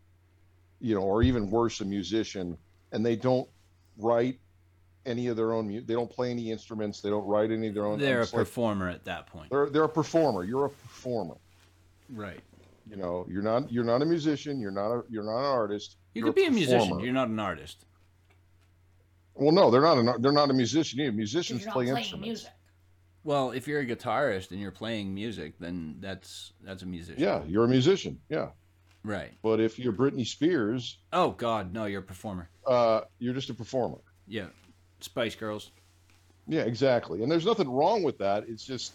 you know, or even worse, a musician, and they don't write any of their own. mu- They don't play any instruments. They don't write any of their own. They're a like- performer at that point. they're they're a performer. You're a performer. Right. You know, you're not you're not a musician. You're not a you're not an artist. You you're could be a musician. You're not an artist. Well, no, they're not. An, they're not a musician. either. 'Cause Musicians you're not play playing instruments. music. Well, if you're a guitarist and you're playing music, then that's that's a musician. Yeah, you're a musician. Yeah, Right. but if you're Britney Spears, Oh God, no, you're a performer. uh, you're just a performer. Yeah. Spice Girls. Yeah, exactly. And there's nothing wrong with that. It's just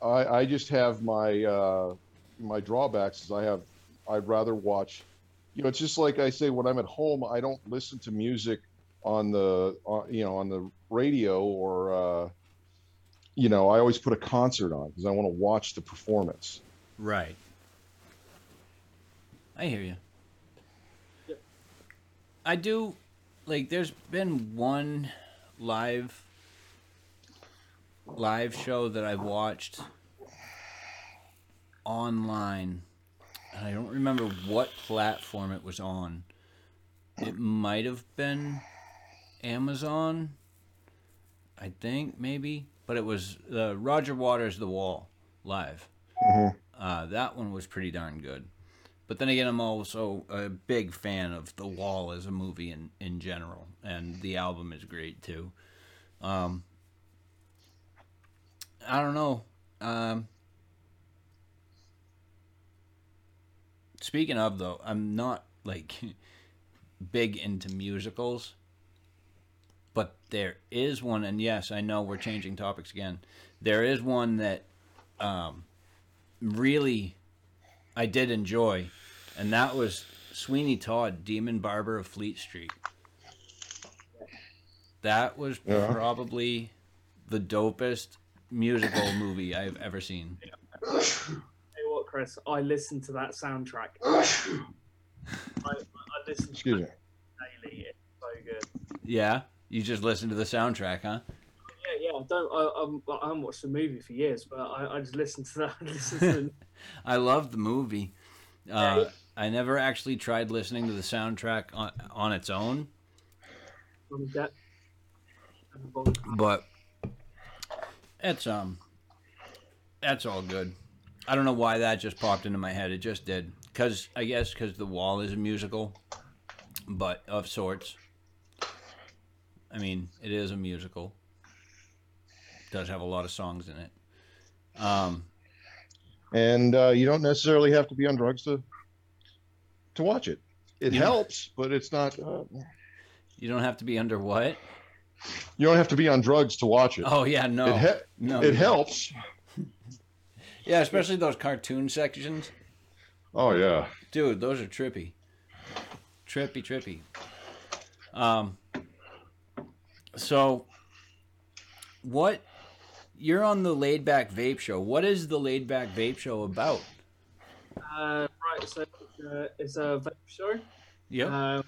I I just have my uh, my drawbacks. Is I have I'd rather watch. You know, it's just like I say when I'm at home, I don't listen to music on the on, you know on the radio or uh, you know I always put a concert on because I want to watch the performance. Right. I hear you. Yep. I do like there's been one live live show that I've watched online and I don't remember what platform it was on. It might have been Amazon. I think maybe, but it was uh, Roger Waters' The Wall live. Uh, that one was pretty darn good. But then again, I'm also a big fan of The Wall as a movie in, in general, and the album is great too. Um, I don't know. Um, speaking of though, I'm not like big into musicals, but there is one, and yes, I know we're changing topics again. There is one that um, really I did enjoy, and that was Sweeney Todd, Demon Barber of Fleet Street. That was Yeah. probably the dopest musical movie I've ever seen. Tell you what, Chris, I listened to that soundtrack. I, I listened to Excuse me. it daily. It's so good. Yeah, you just listened to the soundtrack, huh? Yeah, yeah. I don't. I, I'm, I haven't watched the movie for years, but I, I just listened to that. listened to the, I love the movie. Uh, I never actually tried listening to the soundtrack on, on its own, on the deck. but it's um, that's all good. I don't know why that just popped into my head. It just did. Cause I guess because the wall is a musical, but of sorts. I mean, it is a musical. It does have a lot of songs in it. Um, and uh, you don't necessarily have to be on drugs to to watch it. It Yeah. helps, but it's not. Uh, You don't have to be under what? you don't have to be on drugs to watch it. Oh yeah, no, It, he- no. it helps. Yeah, especially those cartoon sections. Oh yeah. Dude, those are trippy. Trippy, trippy. Um so what you're on the laid back vape show. What is the laid back vape show about? Uh, right, so it's a, it's a vape show. Yep. Um,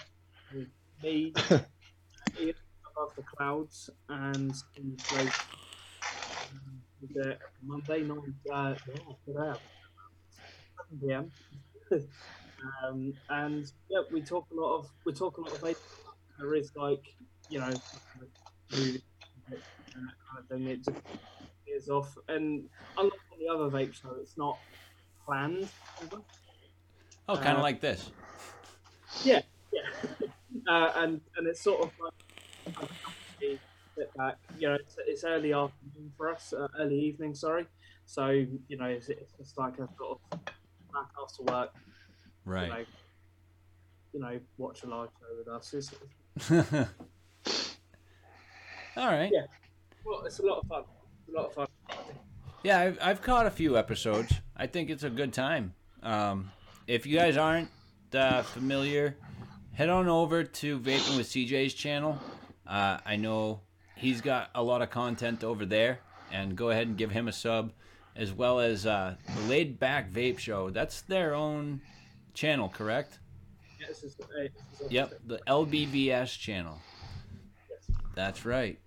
with me above the clouds and Steve Blake. Um, with, uh, Monday night, uh, yeah, good out. 7 p.m. um, and yeah, we talk a lot of we talk a lot of vape. There is like you know, movie and that kind of thing. It just is off, and unlike the other vape show, it's not planned. ever. Oh, kind of uh, like this. Yeah, yeah. uh, and and it's sort of like sit back. You know, it's, it's early afternoon for us, uh, early evening. Sorry. So you know, it's, it's just like a sort of back after work. You Right. know, you know, watch a live show with us. It's, All right. Yeah. well, it's a lot of fun. It's a lot of fun. Yeah, I've, I've caught a few episodes. I think it's a good time. Um, if you guys aren't uh, familiar, head on over to Vaping with CJ's channel. Uh, I know he's got a lot of content over there, and go ahead and give him a sub, as well as uh, the Laid Back Vape Show. That's their own channel, correct? Yeah, this is, uh, Yep, the LBVS channel. Yes. That's right.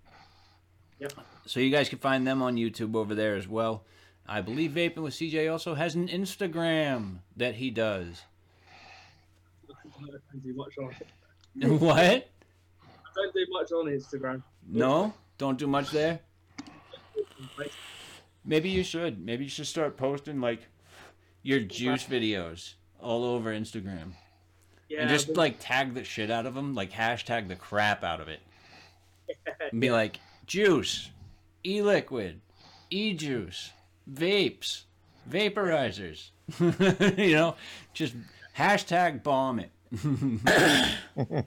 Yep. So you guys can find them on YouTube over there as well. I believe Vaping with CJ also has an Instagram that he does. I don't do much on. what? I don't do much on Instagram. No? Don't do much there? Maybe you should. Maybe you should start posting like your juice videos all over Instagram. Yeah, and just like tag the shit out of them, like hashtag the crap out of it. And be like, juice, e liquid, e juice, vapes, vaporizers. you know, just hashtag bomb it.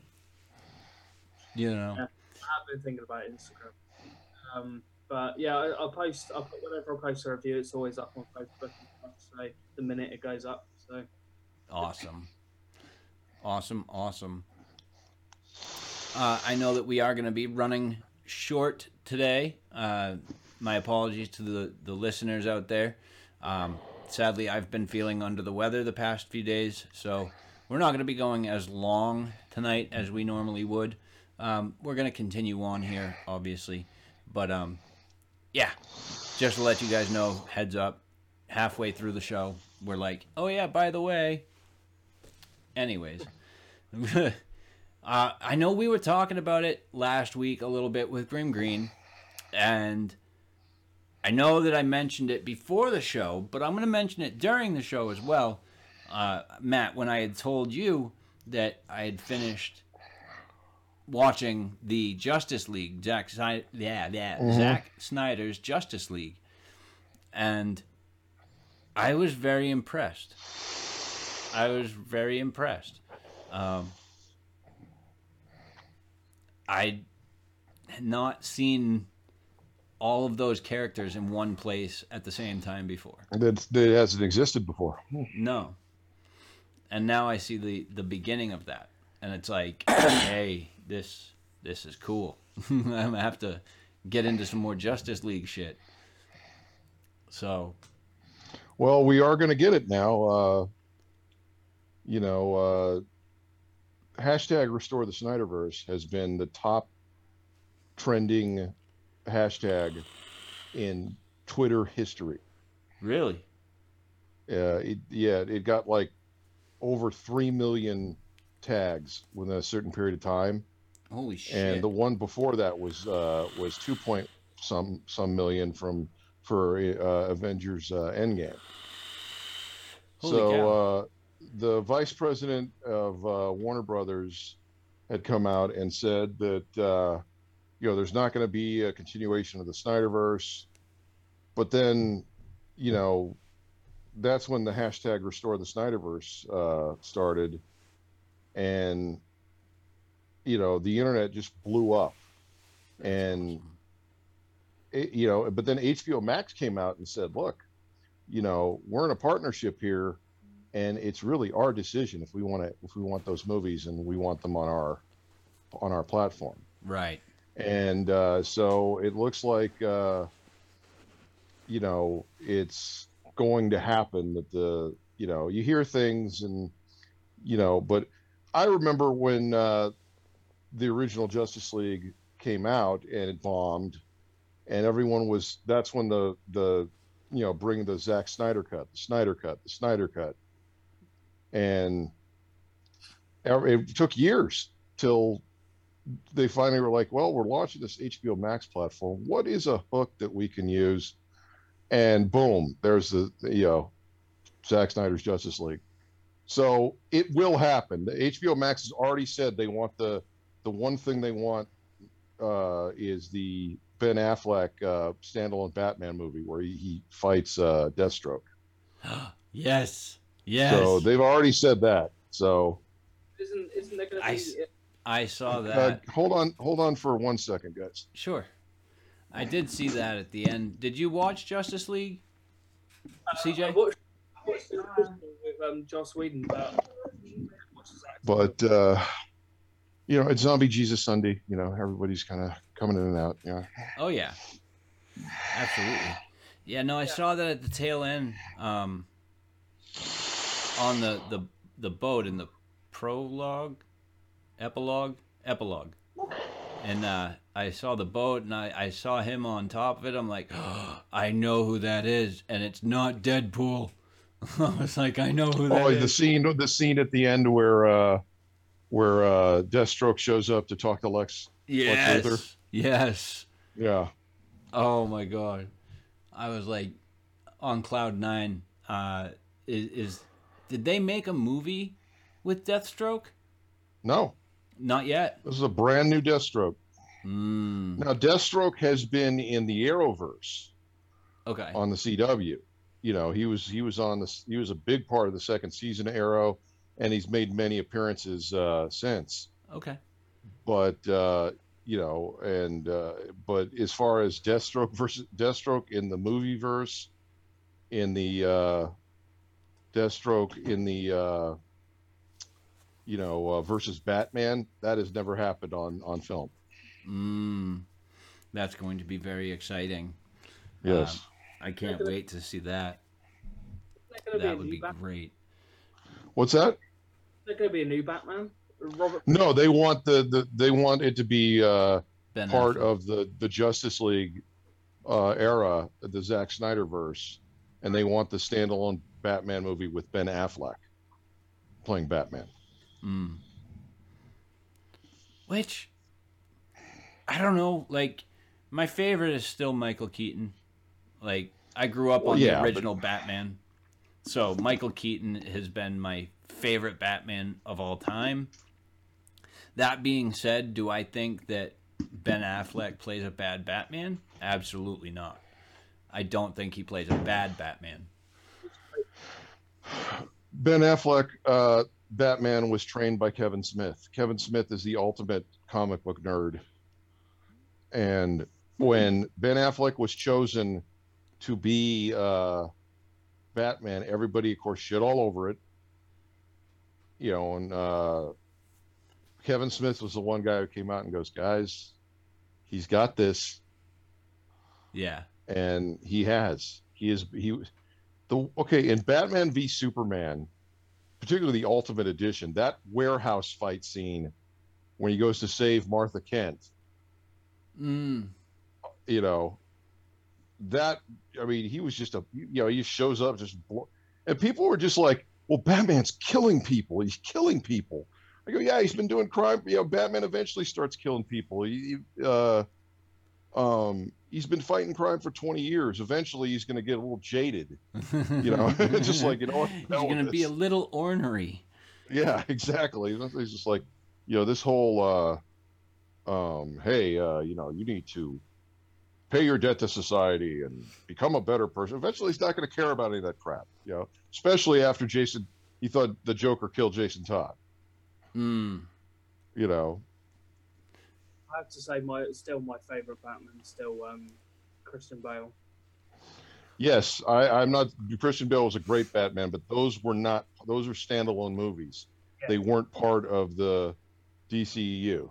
you know. I've been thinking about Instagram. Um, but yeah, I, I'll post. I'll put whenever I post a review, it's always up on Facebook. So the minute it goes up, so Awesome. Awesome, awesome. Uh, I know that we are going to be running short today. Uh, my apologies to the, the listeners out there. Um, sadly, I've been feeling under the weather the past few days, so we're not going to be going as long tonight as we normally would. Um, we're going to continue on here, obviously. But um, yeah, just to let you guys know, heads up, halfway through the show, we're like, oh, yeah, by the way, anyways uh, i know we were talking about it last week a little bit with Grimm Green and i know that i mentioned it before the show but i'm going to mention it during the show as well uh, matt when i had told you that i had finished watching the justice league Zack, yeah yeah Zack snyder's justice league. And i was very impressed. I was very impressed. Um, I had not seen all of those characters in one place at the same time before. That that hasn't existed before. No. And now I see the the beginning of that, and it's like, hey, this this is cool. I'm gonna have to get into some more Justice League shit. So Well, we are going to get it now. Uh, you know, uh, hashtag restore the Snyderverse has been the top trending hashtag in Twitter history. really, Uh, it, yeah, it got like over 3 million tags within a certain period of time. holy shit! And the one before that was uh, was 2 point some some million from for uh, Avengers uh, Endgame. Holy so uh, the vice president of uh, Warner Brothers had come out and said that uh, you know there's not going to be a continuation of the Snyderverse, but then you know that's when the hashtag restore the Snyderverse uh, started, and you know the internet just blew up, and it, you know, but then HBO Max came out and said, look, you know, we're in a partnership here, and it's really our decision if we want to if we want those movies and we want them on our on our platform. Right. And uh, so it looks like uh, you know it's going to happen that the you know you hear things and you know but i remember when uh, the original justice league came out and it bombed and everyone was that's when the the you know bring the Zack Snyder cut the Snyder cut the Snyder cut. And it took years till they finally were like, well, we're launching this HBO Max platform. What is a hook that we can use? And boom, there's the, the, you know, Zack Snyder's Justice League. So it will happen. The HBO Max has already said they want the the one thing they want uh, is the Ben Affleck uh, standalone Batman movie where he, he fights uh, Deathstroke. yes. Yes. So they've already said that. So Isn't isn't there going to I be? S- I saw uh, that. hold on, hold on for one second, guys. Sure. I did see that at the end. Did you watch Justice League? I CJ? watched, I watched the with um, Joss Whedon, but what's his accent? but uh you know it's zombie jesus sunday you know everybody's kind of coming in and out you know Oh yeah. Absolutely. Yeah, no, I saw that at the tail end um on the the the boat in the prologue epilogue epilogue. And uh I saw the boat and I, I saw him on top of it. I'm like, I know who that is, and it's not Deadpool. I was like, I know who that oh is. the scene the scene at the end where uh where uh deathstroke shows up to talk to lex yes. Luthor? Yes. yeah Oh my god. I was like on cloud nine. Uh is, is did they make a movie with Deathstroke? no Not yet. this is a brand new deathstroke Mm, now deathstroke has been in the arrowverse okay. on the cw you know he was he was on this he was a big part of the second season of arrow and he's made many appearances uh since Okay. but uh, you know, and uh, but as far as Deathstroke versus Deathstroke in the movie verse, in the uh, Deathstroke in the uh, you know uh, versus Batman, that has never happened on on film. Mm, that's going to be very exciting. Yes, I can't wait to see that. Is there going to That be would be Batman? great. what's that? Is there going to be a new Batman? Robert. No, they want the, the they want it to be uh, part Affleck. of the the Justice League uh, era, the Zack Snyder verse, and they want the standalone Batman movie with Ben Affleck playing Batman. Mm. Which I don't know. Like my favorite is still Michael Keaton. Like I grew up Well, on yeah, the but- original Batman, so Michael Keaton has been my favorite Batman of all time. That being said, do I think that Ben Affleck plays a bad Batman? Absolutely not. I don't think he plays a bad Batman. Ben Affleck, uh, Batman was trained by Kevin Smith. Kevin Smith is the ultimate comic book nerd. And when Ben Affleck was chosen to be uh, Batman, everybody, of course, shit all over it. You know, and uh, Kevin Smith was the one guy who came out and goes, guys, he's got this Yeah. and he has. He is he the okay in Batman v Superman, particularly the Ultimate Edition, that warehouse fight scene when he goes to save Martha Kent, Mm. you know, that I mean, he was just a you know, he shows up just blo- and people were just like, "Well, Batman's killing people. He's killing people." I go, "Yeah, he's been doing crime. You know, Batman eventually starts killing people. He, he, uh, um, he's been fighting crime for 20 years. Eventually, he's going to get a little jaded. You know, just like you know, what, he's gonna be a little ornery. yeah, exactly. He's just like, you know, this whole, uh, um, hey, uh, you know, you need to pay your debt to society and become a better person. Eventually, he's not going to care about any of that crap. You know, especially after Jason. He thought the Joker killed Jason Todd. Mm. You know, I have to say, my still my favorite Batman, still um, Christian Bale. yes, I, I'm not. Christian Bale was a great Batman, but those were not. Those are standalone movies. Yeah. They weren't part of the DCEU.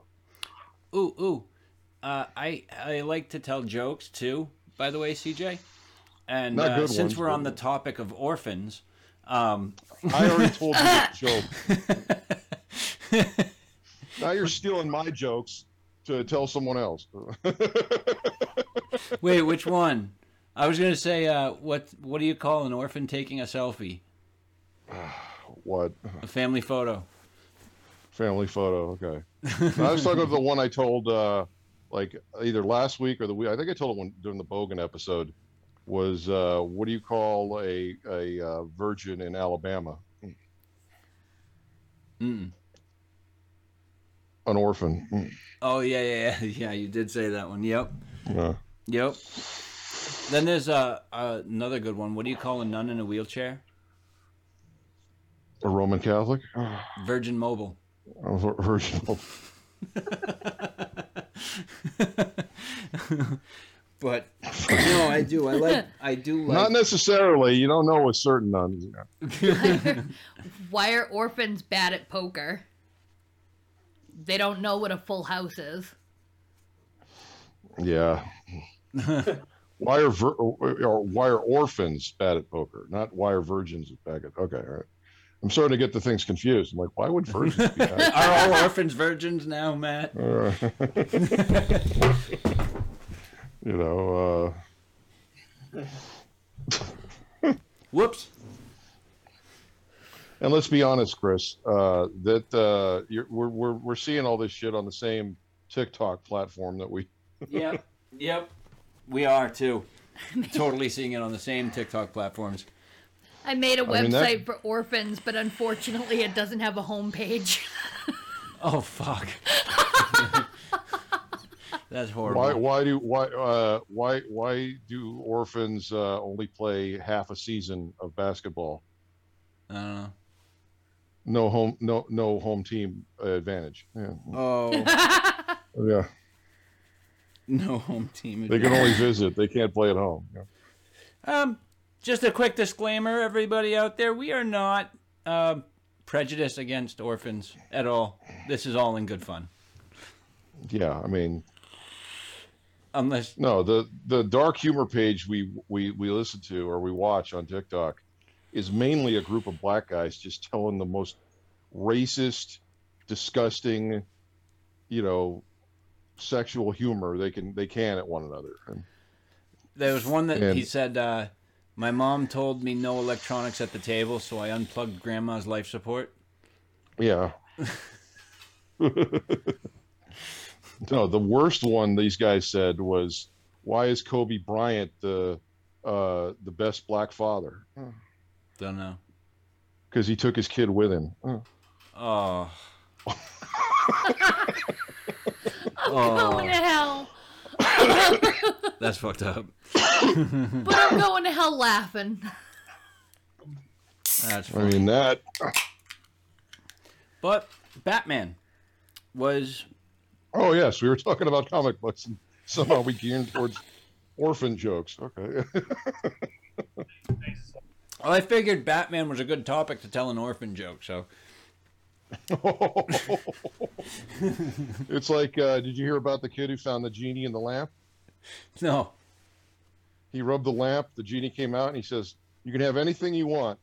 Ooh, ooh. Uh, I I like to tell jokes too. By the way, CJ, and Not uh, since ones, we're but- on the topic of orphans, um, I already told you the joke. Now you're stealing my jokes to tell someone else. wait, which one? I was gonna say, uh, what what do you call an orphan taking a selfie? what? A family photo. Family photo. Okay. I was talking about the one I told, uh, like either last week or the week. I think I told it when during the Bogan episode. Was uh, what do you call a a uh, virgin in Alabama? Mm. An orphan. Oh yeah, yeah, yeah, yeah. You did say that one. Yep, Yeah. yep. Then there's uh, uh, another good one. What do you call a nun in a wheelchair? A Roman Catholic. Virgin Mobile. A vir- virgin. but no, I do. I like. I do like. Not necessarily. You don't know with certain nuns. Why are orphans bad at poker? They don't know what a full house is. Yeah. why are vir- or why are orphans bad at poker? Not why are virgins bad at okay, all right. I'm starting to get the things confused. I'm like, why would virgins be bad? Are all orphans virgins now, Matt? Uh, you know, uh, Whoops. And let's be honest, Chris, uh, that uh, you're, we're, we're we're seeing all this shit on the same TikTok platform that we. Yep. Yep. We are too. Totally seeing it on the same TikTok platforms. I made a I mean, that- website for orphans, but unfortunately, it doesn't have a homepage. Oh fuck. That's horrible. Why why do why uh, why why do orphans uh, only play half a season of basketball? I don't know. No home no no home team advantage. Yeah. Oh, Yeah. no home team. They can only visit. They can't play at home. Yeah. Um, just a quick disclaimer, everybody out there: we are not um, prejudiced against orphans at all. This is all in good fun, Yeah, I mean, unless no, the the dark humor page we we we listen to or we watch on TikTok is mainly a group of black guys just telling the most racist, disgusting, you know, sexual humor they can they can at one another. And there was one that he said. Uh, my mom told me no electronics at the table, so I unplugged grandma's life support. yeah. no, the worst one these guys said was, "Why is Kobe Bryant the uh, the best black father?" Don't know. Because he took his kid with him. Oh. Oh, oh. I'm going to hell. that's fucked up. But I'm going to hell laughing. That's I mean that. But Batman was Oh yes, we were talking about comic books, and somehow we geared towards orphan jokes. Okay. Well, I figured Batman was a good topic to tell an orphan joke. So it's like, uh, did you hear about the kid who found the genie in the lamp? no, He rubbed the lamp. The genie came out, and he says, "You can have anything you want."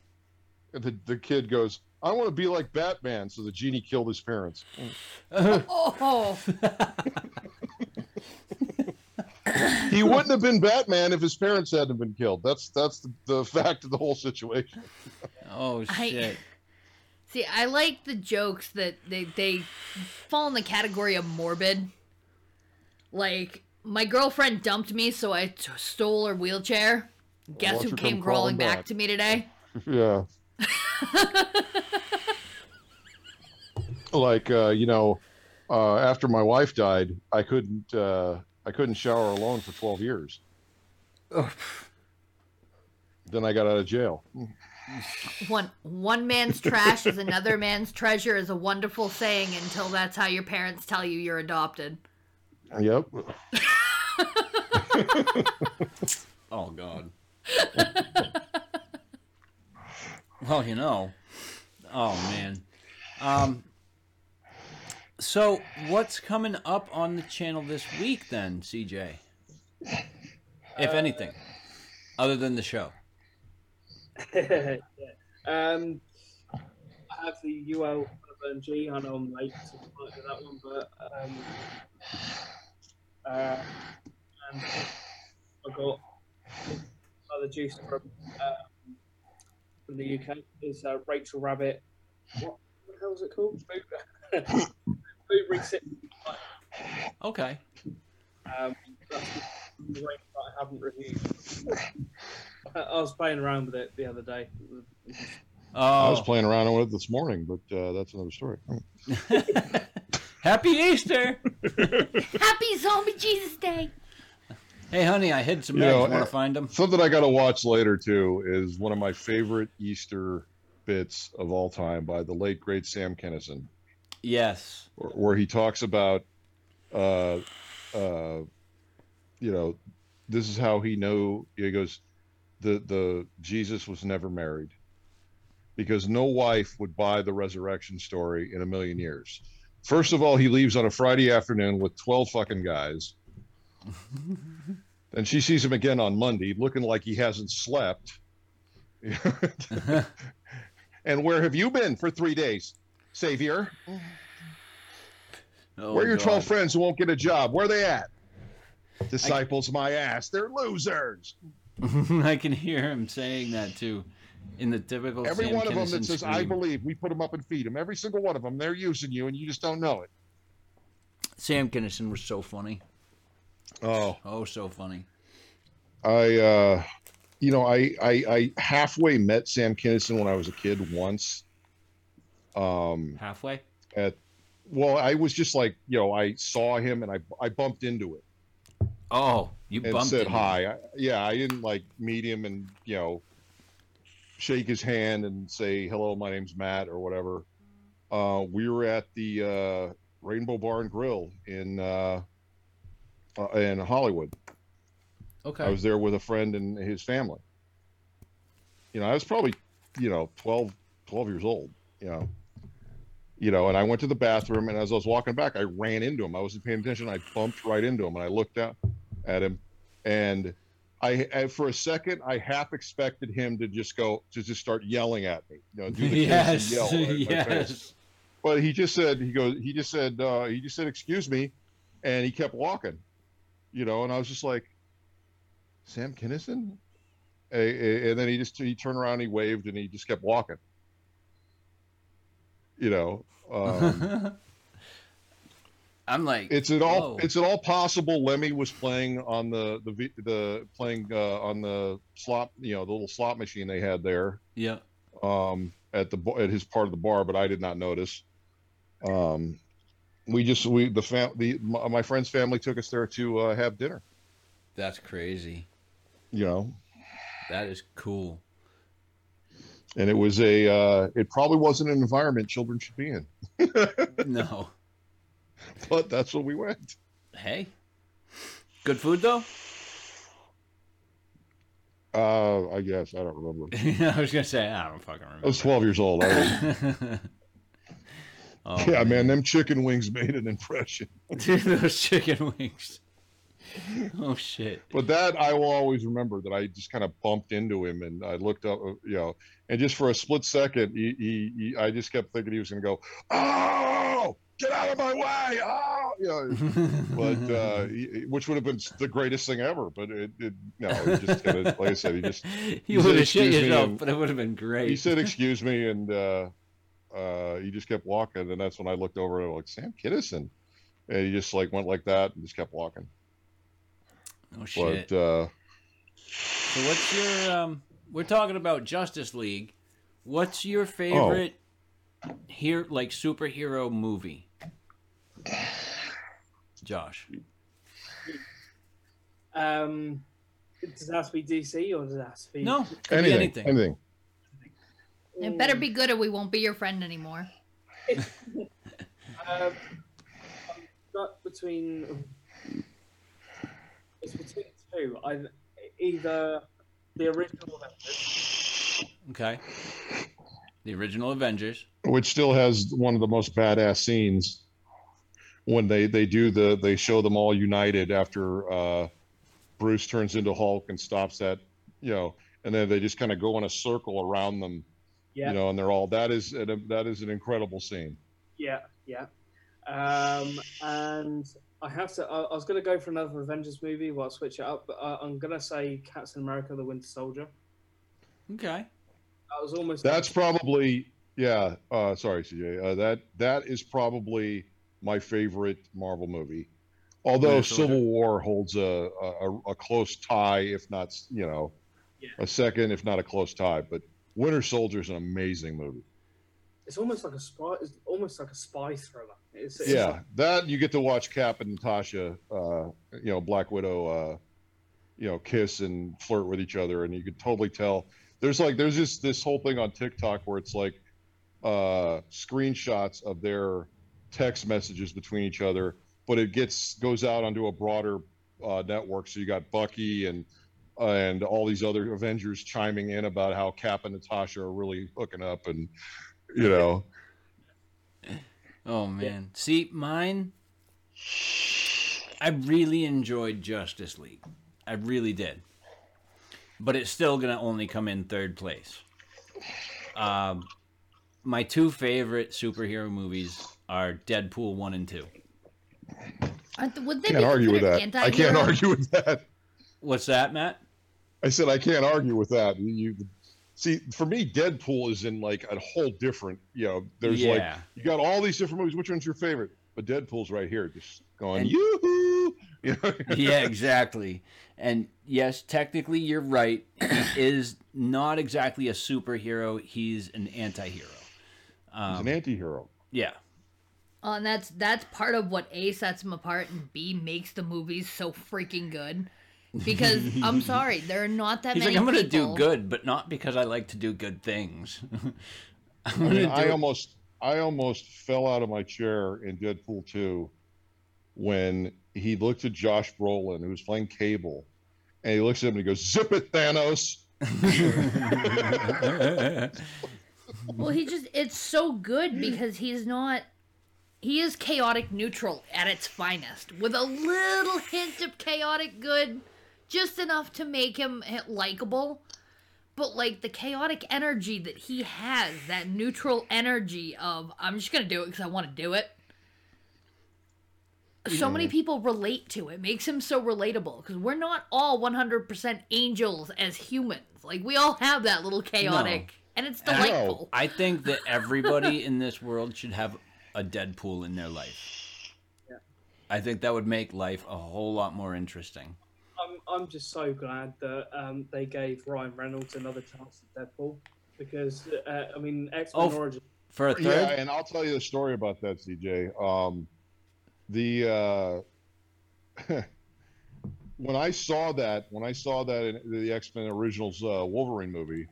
And the the kid goes, "I want to be like Batman." So the genie killed his parents. Oh, He wouldn't have been Batman if his parents hadn't been killed. That's that's the, the fact of the whole situation. oh I- shit. see, I like the jokes that they they fall in the category of morbid. Like my girlfriend dumped me, so I t- stole her wheelchair. Guess who came crawling crawling back. back. to me today? Yeah. like uh, you know, uh, after my wife died, I couldn't uh, I couldn't shower alone for 12 years. Then I got out of jail. One one man's trash is another man's treasure is a wonderful saying until that's how your parents tell you you're adopted. Yep. Oh God. well, you know. Oh man. Um. So, what's coming up on the channel this week then, CJ? If anything, other than the show. yeah. Um, I have the Uwell G. I know I'm late to that one, but um, uh, and I got another juice from um, from the UK. Is uh, Rachel Rabbit. What the hell is it called? Boot- Boobury City. Okay. Um, that's the range that I haven't reviewed. I I was playing around with it the other day. I was Oh. playing around with it this morning, but uh, that's another story. Happy Easter! Happy Zombie Jesus Day. Hey, honey, I hid some You eggs. know, Want uh, to find them? Something I got to watch later too is one of my favorite Easter bits of all time by the late great Sam Kinison, Yes. where, where he talks about, uh, uh, you know, this is how he knew. He goes, the the Jesus was never married, because no wife would buy the resurrection story in a million years. First of all, he leaves on a Friday afternoon with twelve fucking guys. Then she sees him again on Monday, looking like he hasn't slept. and where have you been for three days, Savior? Oh, where are your 12 friends who won't get a job? Where are they at? Disciples, my ass. They're losers. I can hear him saying that too, in the typical. Every Sam one of them that says, I believe, we put them up and feed them. Every single one of them, they're using you and you just don't know it. Sam Kinison was so funny. Oh, Oh, so funny. I, uh, you know, I, I, I halfway met Sam Kinison when I was a kid once. Um, Halfway. at, well, I was just like, you know, I saw him and I, I bumped into it. Oh, you and bumped said hi. I, yeah, I didn't like meet him and you know shake his hand and say hello. My name's Matt or whatever. Uh, we were at the uh, Rainbow Bar and Grill in uh, uh, in Hollywood. Okay. I was there with a friend and his family. You know, I was probably you know 12, 12 years old. You know. You know, and I went to the bathroom, and as I was walking back, I ran into him. I wasn't paying attention. I bumped right into him, and I looked out at him, and I, I for a second I half expected him to just go to just start yelling at me, you know, do the yes. yes, yell right in my face. yes. But he just said he goes he just said uh, he just said excuse me, and he kept walking, you know, and I was just like, Sam Kinison, and then he just he turned around, he waved, and he just kept walking, you know. Um, I'm like, It's at all. Whoa. It's at all possible. Lemmy was playing on the the the playing uh, on the slot. You know, the little slot machine they had there yeah. um, at the at his part of the bar, but I did not notice. Um, we just we the fam the my, my friend's family took us there to uh, have dinner. That's crazy. You know, That is cool. And it was a uh, it probably wasn't an environment children should be in, No. but that's what we went. Hey. Good food though. Uh, I guess I don't remember. I was gonna say I don't fucking remember. I was 12 years old. I was, oh, yeah, man, them chicken wings made an impression. Dude, those chicken wings. Oh shit. But that I will always remember that I just kind of bumped into him and I looked up, uh, you know, and just for a split second, he, he, he I just kept thinking he was going to go, oh, get out of my way, oh, you know, but uh, he, he- which would have been the greatest thing ever. But it, it no, he just kind of, like I said, he just he, said, would have shit yourself, and- but it would have been great. he said, excuse me, and uh, uh, he just kept walking, and that's when I looked over and I'm like Sam Kinison, and he just like went like that and just kept walking. oh shit. But uh, So what's your um we're talking about Justice League. What's your favorite here like superhero movie? Josh. Um, does it have to be DC or does it have to be No, could be anything, anything. anything. It better be good or we won't be your friend anymore. Um, I'm not between. It's between two. I either the original Avengers. Okay. The original Avengers. which still has one of the most badass scenes when they they do the they show them all united after uh Bruce turns into Hulk and stops that you know and then they just kind of go in a circle around them Yeah, you know and they're all that is an, that is an incredible scene yeah, yeah. Um, and I have to. I, I was going to go for another Avengers movie. Well, I'll switch it up. But uh, I'm going to say Captain America: The Winter Soldier. Okay. I was almost. that's probably yeah uh sorry CJ uh, that that is probably my favorite Marvel movie although Winter Soldier. Civil War holds a, a a close tie if not you know Yeah. a second if not a close tie but Winter Soldier is an amazing movie It's almost like a spy. It's almost like a spy thriller. It's, it's yeah, like- that you get to watch Cap and Natasha, uh, you know, Black Widow, uh, you know, kiss and flirt with each other, and you could totally tell. There's like there's this this whole thing on TikTok where it's like uh, screenshots of their text messages between each other, but it gets goes out onto a broader uh, network. So you got Bucky and and all these other Avengers chiming in about how Cap and Natasha are really hooking up, and you know. Oh man. See, mine I really enjoyed Justice League. I really did. But it's still gonna only come in third place. Um my two favorite superhero movies are Deadpool one and two. Aren't would they can't be argue with that. considered I can't argue with that. What's that, Matt? I said I can't argue with that. You, you see, for me, Deadpool is in like a whole different. You know, there's like you got all these different movies. Which one's your favorite? But Deadpool's right here, just going And- yoo-hoo. You know? yeah, exactly. And yes, technically you're right. He is not exactly a superhero, he's an anti-hero. He's Um, an anti-hero. yeah. Oh, and that's that's part of what A sets him apart and B makes the movies so freaking good. Because I'm sorry, there are not that He's many like, I'm gonna do good, but not because I like to do good things. I'm I, gonna mean, do I almost, I almost fell out of my chair in Deadpool 2 when he looked at Josh Brolin, who was playing Cable, and he looks at him and he goes, "Zip it, Thanos." Well, he just it's so good because he's not he is chaotic neutral at its finest with a little hint of chaotic good just enough to make him likable. But like the chaotic energy that he has, that neutral energy of I'm just going to do it cuz I want to do it. So many people relate to it. Makes him so relatable because we're not all 100% angels as humans. Like we all have that little chaotic and it's And I- delightful. I think that everybody in this world should have a Deadpool in their life. Yeah. I think that would make life a whole lot more interesting. I'm, I'm just so glad that um, they gave Ryan Reynolds another chance at Deadpool because uh, I mean X Men Oh, Origins. For a third, Yeah, and I'll tell you the story about that, CJ. Um, the uh, when I saw that, when I saw that in the X Men Originals uh, Wolverine movie,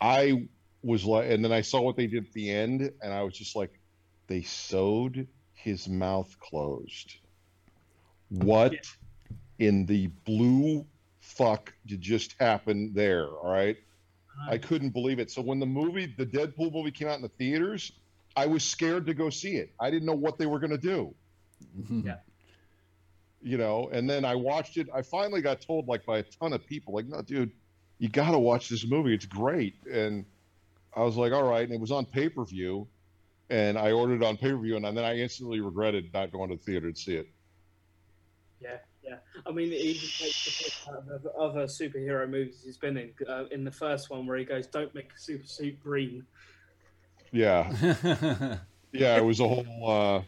I was like, and then I saw what they did at the end, and I was just like, they sewed his mouth closed. What in the blue fuck did just happen there? All right. Uh-huh. I couldn't believe it. So when the movie, the Deadpool movie came out in the theaters, I was scared to go see it. I didn't know what they were going to do, mm-hmm. Yeah. you know. And then I watched it. I finally got told like by a ton of people, like, "No, dude, you got to watch this movie. It's great." And I was like, "All right." And it was on pay per view, and I ordered it on pay per view, and then I instantly regretted not going to the theater to see it. Yeah, yeah. I mean, he even takes the piss out of other superhero movies he's been in. Uh, in the first one, where he goes, "Don't make a super suit green." Yeah, yeah. It was a whole, uh,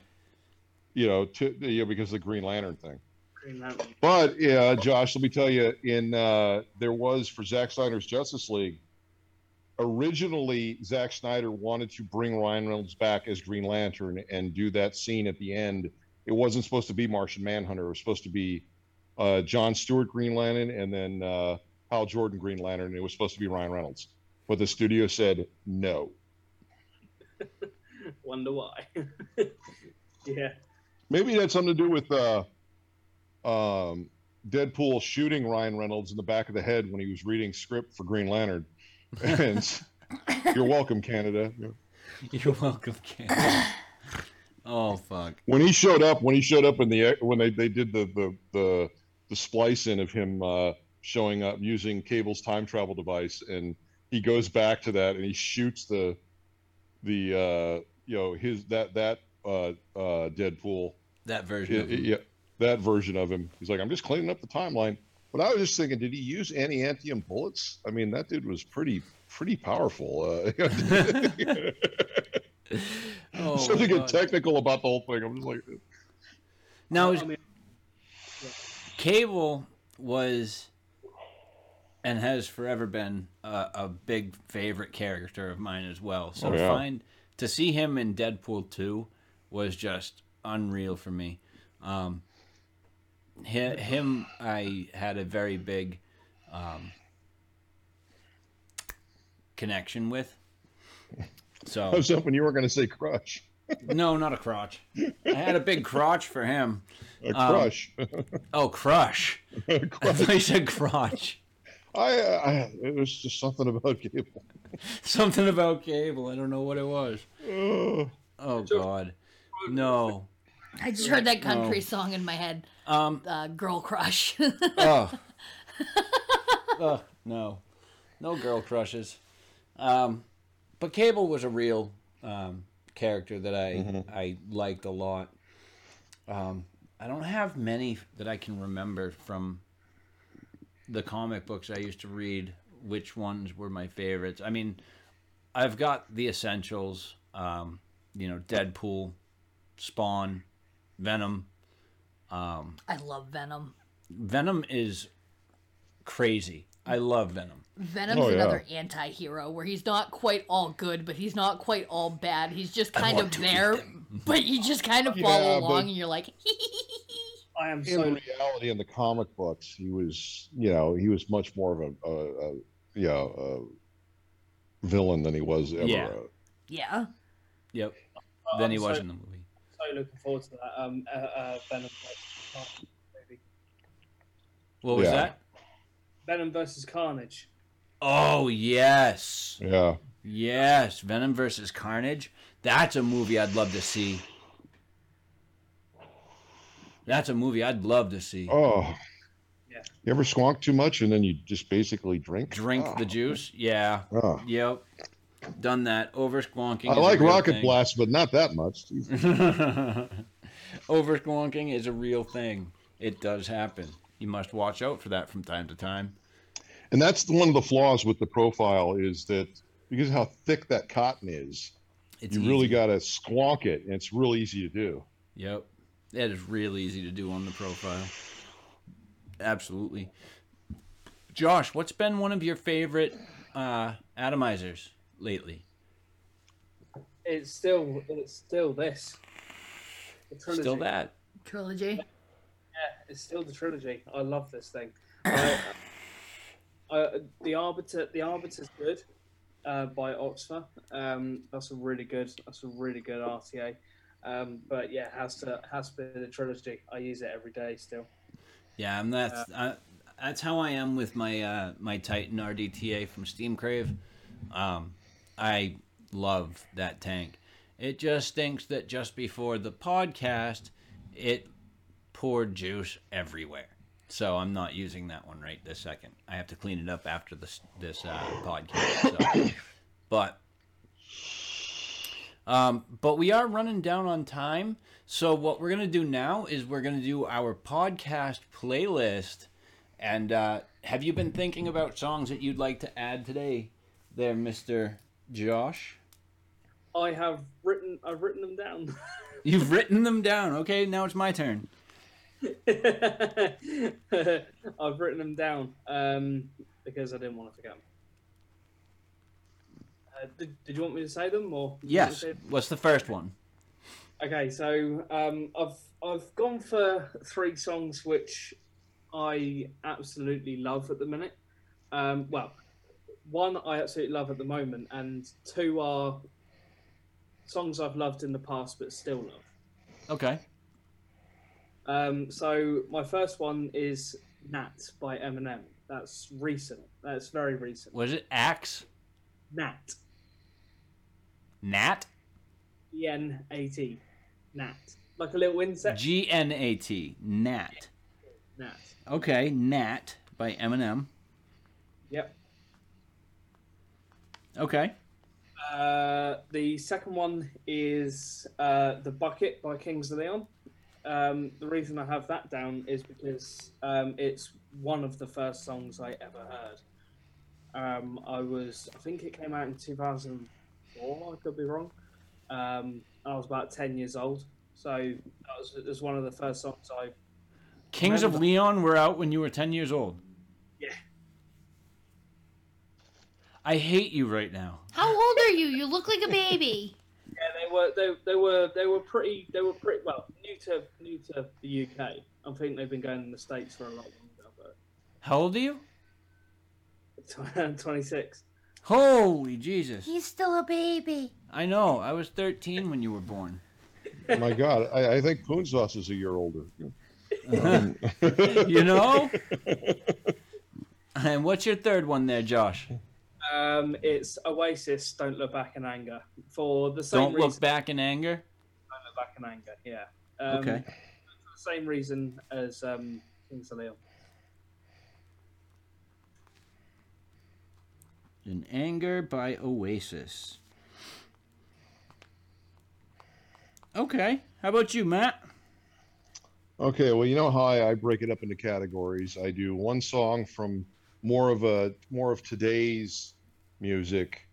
you know, to, yeah, because of the Green Lantern thing. Green Lantern. But yeah, Josh, let me tell you, in uh, there was for Zack Snyder's Justice League. Originally, Zack Snyder wanted to bring Ryan Reynolds back as Green Lantern and do that scene at the end. It wasn't supposed to be Martian Manhunter. It was supposed to be uh, John Stewart Green Lantern, and then uh, Hal Jordan Green Lantern. And it was supposed to be Ryan Reynolds, but the studio said no. Wonder why. yeah. Maybe it had something to do with uh, um, Deadpool shooting Ryan Reynolds in the back of the head when he was reading script for Green Lantern. And you're welcome, Canada. You're welcome, Ken. Oh fuck. When he showed up, when he showed up in the when they, they did the the the, the splice in of him uh, showing up using Cable's time travel device, and he goes back to that and he shoots the the uh, you know his that that uh, uh, Deadpool That version. yeah, of him. yeah, that version of him. He's like, I'm just cleaning up the timeline. But I was just thinking, did he use adamantium bullets? I mean, that dude was pretty pretty powerful. Uh, Oh, so to get technical about the whole thing, I'm just like, now, I is mean, Cable was and has forever been a, a big favorite character of mine as well. So Oh, to find to see him in Deadpool two was just unreal for me. Um, hi- him, I had a very big um, connection with. I was hoping you were going to say crush. no, not a crotch. I had a big crotch for him. A Um, crush. Oh, crush! I Crush. thought you said crotch. I, I, it was just something about Cable. Something about cable. I don't know what it was. Ugh. Oh God, no. I just heard that country No. song in my head. Um. Uh, Girl Crush. Oh. Ugh, no. No girl crushes. Um, but Cable was a real um, character that I Mhm. I liked a lot. Um, I don't have many that I can remember from the comic books I used to read. Which ones were my favorites? I mean, I've got the essentials. Um, you know, Deadpool, Spawn, Venom. Um, I love Venom. Venom is crazy. I love Venom. Venom's Oh, yeah. another anti-hero where he's not quite all good, but he's not quite all bad. He's just kind of there, but you just kind of follow along, and you're like, I am In so reality, in the comic books, he was, you know, he was much more of a, a, a you know, a villain than he was ever. Yeah. a- yeah. Yep. I'm Then he so, was in the movie. so looking forward to that. Um, uh, uh, Venom, versus movie. What was Yeah. that? Venom versus Carnage. Oh yes, yeah. yes. Venom versus Carnage. That's a movie I'd love to see. That's a movie I'd love to see. Oh. Yeah. You ever squonk too much and then you just basically drink? Drink Oh. the juice. Yeah. Oh. Yep. Done that. Over squonking. I is a like real Rocket thing. Blast, but not that much. Over squonking is a real thing. It does happen. You must watch out for that from time to time. And that's the- one of the flaws with the profile is that because of how thick that cotton is, It's you really got to squonk it, and it's real easy to do. Yep. That is real easy to do on the profile. Absolutely. Josh, what's been one of your favorite uh, atomizers lately? It's still, it's still this. The trilogy. Still that. Trilogy. Yeah, it's still the trilogy. I love this thing. I, I, the Arbiter, the Arbiter's good. Uh, by OXVA. Um, that's a really good. That's a really good RTA. Um, but yeah, has to has to be the trilogy. I use it every day still. Yeah, and that's uh, that's how I am with my uh, my Titan RDTA from Steam Crave. Um, I love that tank. It just stinks that just before the podcast, it poured juice everywhere. So I'm not using that one right this second. I have to clean it up after this this uh, podcast. So. But um, but we are running down on time. So what we're gonna do now is we're gonna do our podcast playlist. And uh, have you been thinking about songs that you'd like to add today, there, Mister Josh? I have written. I've written them down. You've written them down. Okay, now it's my turn. I've written them down um, because I didn't want to forget them. Uh, did, did you want me to say them or? did you want me Yes. What's the first one? Okay, so um, I've I've gone for three songs which I absolutely love at the minute. Um, well, one I absolutely love at the moment, and two are songs I've loved in the past but still love. Okay. Um, so my first one is Gnat by Eminem. That's recent. That's very recent. Was it Axe? Nat. Nat? E N A T. Nat. Like a little insect. G N A T. Nat. Nat. Okay, Gnat by Eminem. Yep. Okay. Uh, the second one is uh, The Bucket by Kings of Leon. Um, the reason I have that down is because um, it's one of the first songs I ever heard. Um, I was, I think it came out in 2004, I could be wrong. Um, I was about 10 years old. So that was, it was one of the first songs I. Kings of Leon were out when you were 10 years old. Yeah. I hate you right now. How old are you? You look like a baby. Yeah, they were they, they were they were pretty they were pretty well new to new to the UK. I think they've been going in the states for a lot longer, but How old are you? 26. Holy Jesus. He's still a baby. I know. I was 13 when you were born. My God, I, I think Poon Sauce is a year older. Um, You know? and what's your third one there, Josh? Um, it's Oasis. Don't look back in anger for the same Don't reason. look back in anger. Don't look back in anger. Yeah. Um, Okay. For the same reason as um, Kings of Leon. In Anger by Oasis. Okay. How about you, Matt? Okay, well, you know how I, I break it up into categories. I do one song from more of a more of today's music,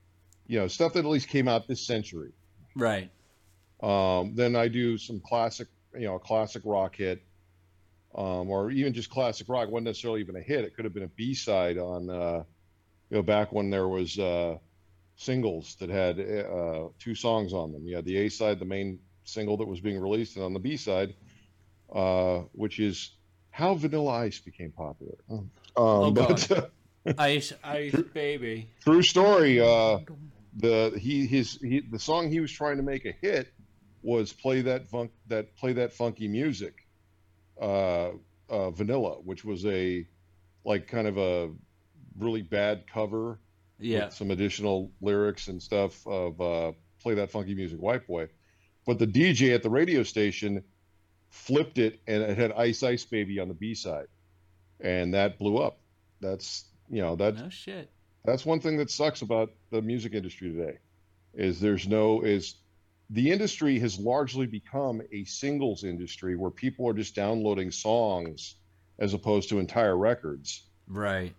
you know, stuff that at least came out this century. Right. Um, then I do some classic, you know, classic rock hit, um, or even just classic rock. wasn't necessarily even a hit. It could have been a B side on, uh, you know, back when there was uh, singles that had uh, two songs on them. You had the A side, the main single that was being released, and on the B side, uh, which is how Vanilla Ice became popular. Um, Oh, but, God. Ice, ice, baby. true story. Uh, the he his he the song he was trying to make a hit was play that funk that play that funky music, uh, uh, Vanilla, which was a like kind of a really bad cover Yeah. some additional lyrics and stuff of uh, play that funky music, White Boy. But the DJ at the radio station flipped it and it had Ice Ice Baby on the B side, and that blew up. That's you know that No shit. that's one thing that sucks about the music industry today is there's no is the industry has largely become a singles industry where people are just downloading songs as opposed to entire records Right.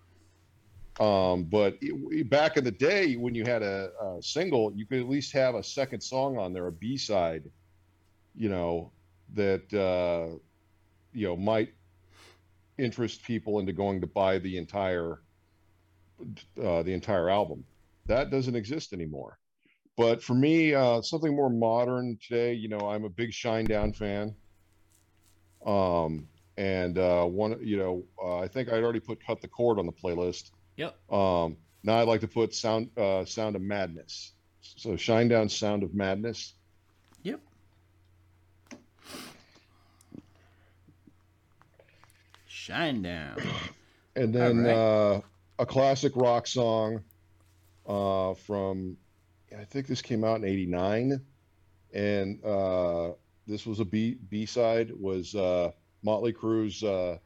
um, but it, back in the day when you had a, a single you could at least have a second song on there a b-side you know that uh, you know might interest people into going to buy the entire uh, the entire album. That doesn't exist anymore. But for me, uh, something more modern today, you know, I'm a big Shinedown fan. Um, and uh, one, you know, uh, I think I'd already put "Cut the Cord" on the playlist. Yep. Um, now I'd like to put "Sound uh, Sound of Madness." So "Shinedown "Sound of Madness." Yep. Shinedown. and then right. uh, a classic rock song uh, from I think this came out in '89, and uh, this was a B B side was uh, Motley Crue's uh,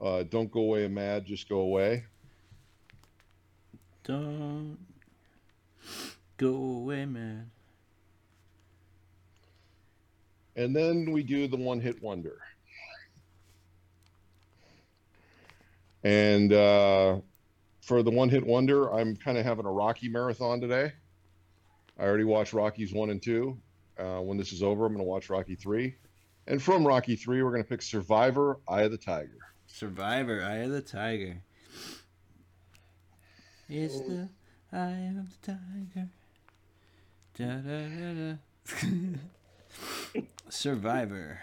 uh, "Don't Go Away Mad, Just Go Away." Don't go away, man. And then we do the one hit wonder. And uh, for the one hit wonder, I'm kind of having a Rocky marathon today. I already watched Rockies one and two. Uh, when this is over, I'm going to watch Rocky three. And from Rocky three, we're going to pick Survivor Eye of the Tiger. Survivor, Eye of the Tiger. It's the Eye of the Tiger. Da, da, da. Survivor.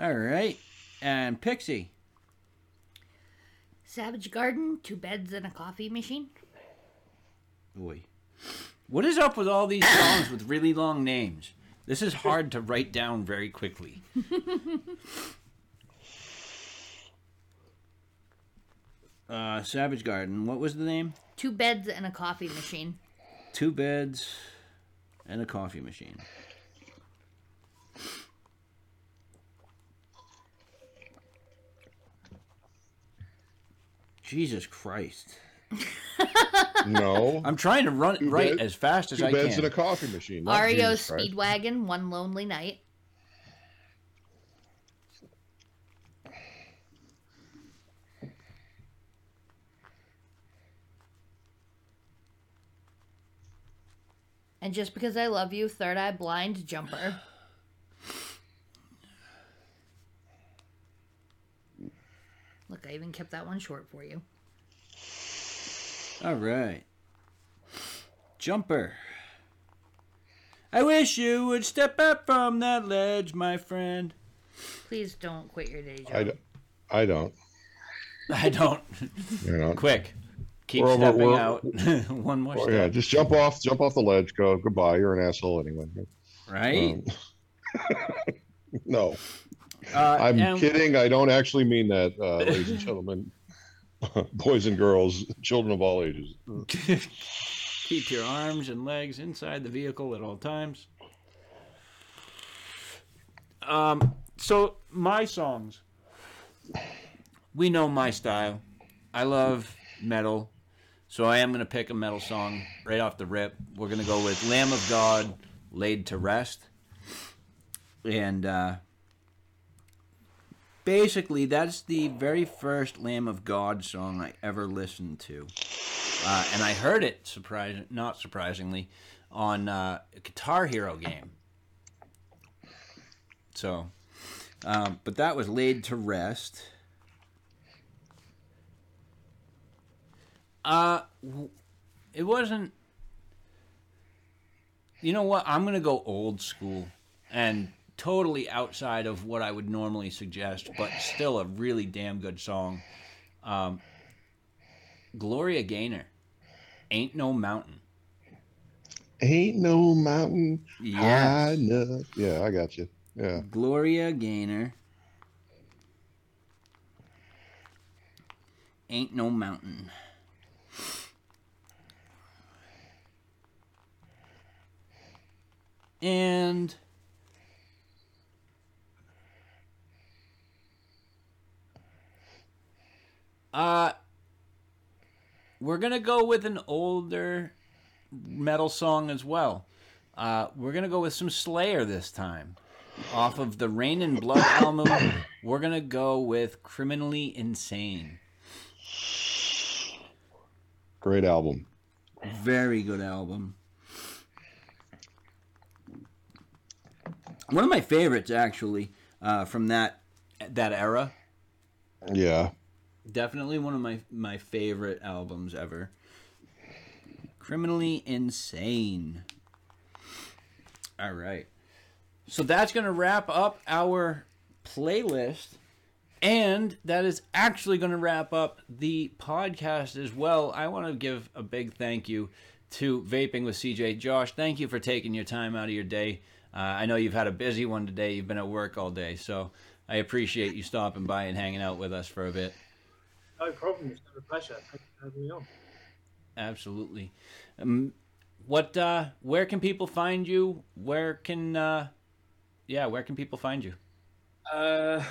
All right. And Pixie. Savage Garden, two beds and a coffee machine. Boy. What is up with all these songs with really long names? This is hard to write down very quickly. uh, Savage Garden. What was the name? Two beds and a coffee machine. Two beds and a coffee machine. Jesus Christ. No. I'm trying to run Two right bed- as fast as I can. Two I beds can. and a coffee machine. not REO Jesus Speedwagon, One Lonely Night. And just because I love you, Third Eye Blind Jumper. Look, I even kept that one short for you. All right. Jumper. I wish you would step up from that ledge, my friend. Please don't quit your day job. I, d- I don't. I don't. You know. Quick. Keep We're over- stepping we're- out. One more Well, step. yeah, just jump off, jump off the ledge. Go goodbye. You're an asshole anyway. Right? Um, no, uh, I'm and- kidding. I don't actually mean that, uh, ladies and gentlemen, boys and girls, children of all ages. Keep your arms and legs inside the vehicle at all times. Um, so my songs. We know my style. I love metal. So I am going to pick a metal song right off the rip. We're going to go with Lamb of God, Laid to Rest. And uh, basically, that's the very first Lamb of God song I ever listened to. Uh, and I heard it, surprise, not surprisingly, on uh, a Guitar Hero game. So, um, but that was laid to rest. Uh, it wasn't. You know what? I'm gonna go old school and totally outside of what I would normally suggest, but still a really damn good song. Um, Gloria Gaynor, "Ain't No Mountain." Ain't no mountain high Yes. enough. Yeah, I got you. Yeah. Gloria Gaynor. Ain't no mountain. And uh we're going to go with an older metal song as well. Uh, we're going to go with some Slayer this time off of the Reign in Blood album, we're gonna go with Criminally Insane. Great album. Very good album. One of my favorites, actually, uh, from that that era. Yeah. Definitely one of my my favorite albums ever. Criminally Insane. All right. So that's going to wrap up our playlist. And that is actually going to wrap up the podcast as well. I want to give a big thank you to Vaping with CJ. Josh, thank you for taking your time out of your day. Uh, I know you've had a busy one today. You've been at work all day. So I appreciate you stopping by and hanging out with us for a bit. No problem. It's been a pleasure. Thank you for having me on. Absolutely. Um, what? Uh, where can people find you? Where can? Uh, yeah, where can people find you? Uh,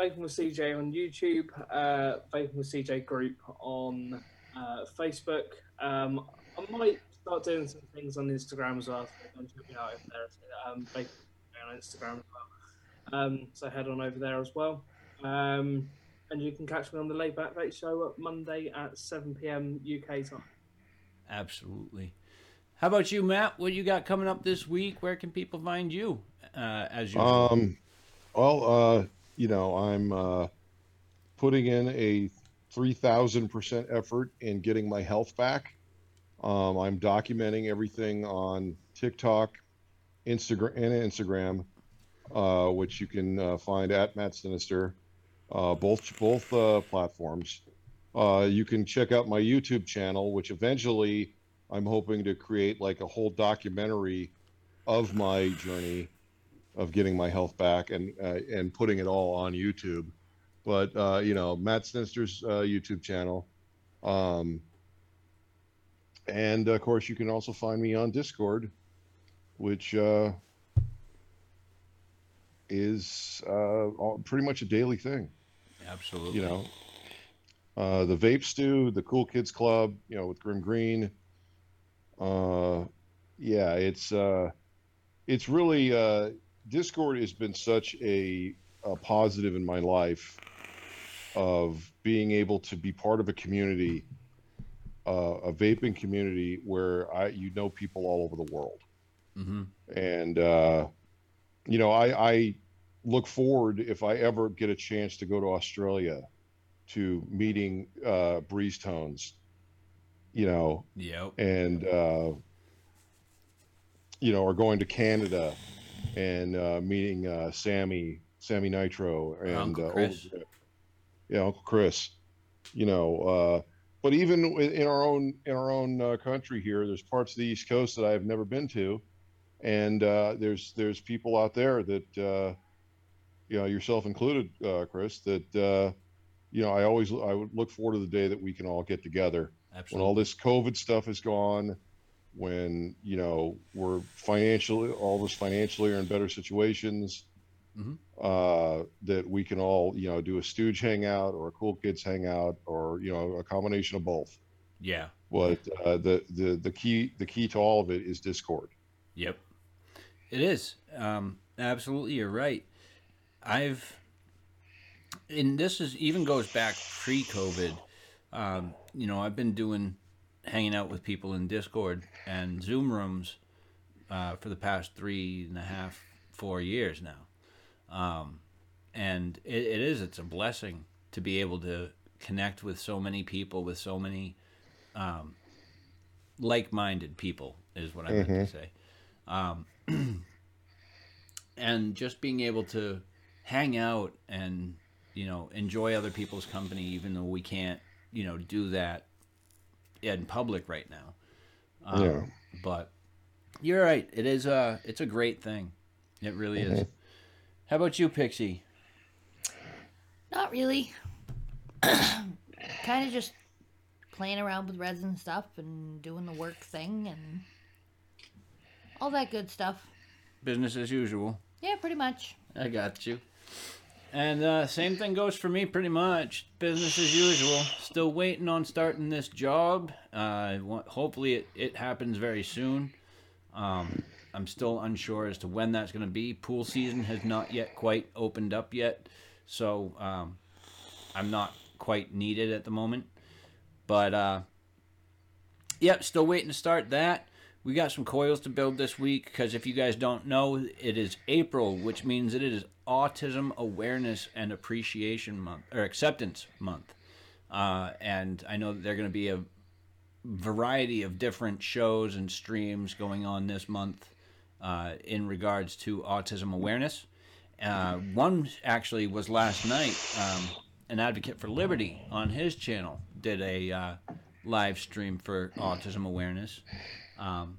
Vaping with CJ on YouTube, uh, Vaping with CJ group on uh, Facebook. Um, I might start doing some things on Instagram as well. So go and check me out over there. Um, Vaping on Instagram as well. Um, so head on over there as well. Um, and you can catch me on the Laid Back Vape Show at Monday at 7 p.m. UK time. Absolutely. How about you, Matt? What you got coming up this week? Where can people find you? Uh, as you Um, well, uh, you know, I'm uh, putting in a 3,000% effort in getting my health back. Um, I'm documenting everything on TikTok, Instagram, and Instagram, uh, which you can uh, find at Matt Sinister. Uh, both both uh, platforms. Uh, you can check out my YouTube channel, which eventually I'm hoping to create like a whole documentary of my journey of getting my health back and uh, and putting it all on YouTube. But uh, you know, Matt Sinister's uh, YouTube channel, um, and of course, you can also find me on Discord, which is uh, pretty much a daily thing. Absolutely. You know, uh, the Vape Stew, the Cool Kids Club, you know, with Grimm Green. Uh, yeah, it's uh, it's really uh, Discord has been such a, a positive in my life of being able to be part of a community, uh, a vaping community where I you know people all over the world, hmm and uh, you know I, I look forward if I ever get a chance to go to Australia to meeting uh, Breeze Tones, you know, Yep. and uh, you know, or going to Canada and uh, meeting uh, Sammy, Sammy Nitro, and Uncle uh, Chris. oh, yeah, Uncle Chris. You know, uh, but even in our own in our own uh, country here, there's parts of the East Coast that I've never been to, and uh, there's there's people out there that uh, you know, yourself included, uh, Chris, that uh, you know, I always I would look forward to the day that we can all get together when all this COVID stuff is gone, when you know we're financially, all of us financially are in better situations, Mhm. uh, that we can all you know do a Stooge hangout or a Cool Kids hangout or you know a combination of both. yeah. But uh, the the the key the key to all of it is Discord. Yep. It is. Um, absolutely, you're right. I've, and this is even goes back pre-COVID. Um, you know, I've been doing, hanging out with people in Discord and Zoom rooms uh, for the past three and a half, four years now. Um, and it, it is. It's a blessing to be able to connect with so many people, with so many um, like-minded people, is what I meant to say um, and just being able to hang out and you know enjoy other people's company even though we can't you know do that in public right now um, Yeah. but you're right it is a it's a great thing it really is how about you pixie Not really. kind of just playing around with resin stuff and doing the work thing and all that good stuff. business as usual Yeah, pretty much. I got you. And uh, same thing goes for me, pretty much. Business as usual. Still waiting on starting this job. Uh, hopefully, it, it happens very soon. Um, I'm still unsure as to when that's going to be. Pool season has not yet quite opened up yet, so um, I'm not quite needed at the moment. But uh, yep, still waiting to start that. We got some coils to build this week because if you guys don't know, it is April, which means it is Autism Awareness and Appreciation Month or Acceptance Month. Uh, and I know that there are going to be a variety of different shows and streams going on this month uh, in regards to autism awareness. Uh, one actually was last night. Um, an advocate for liberty on his channel did a uh, live stream for autism awareness, um,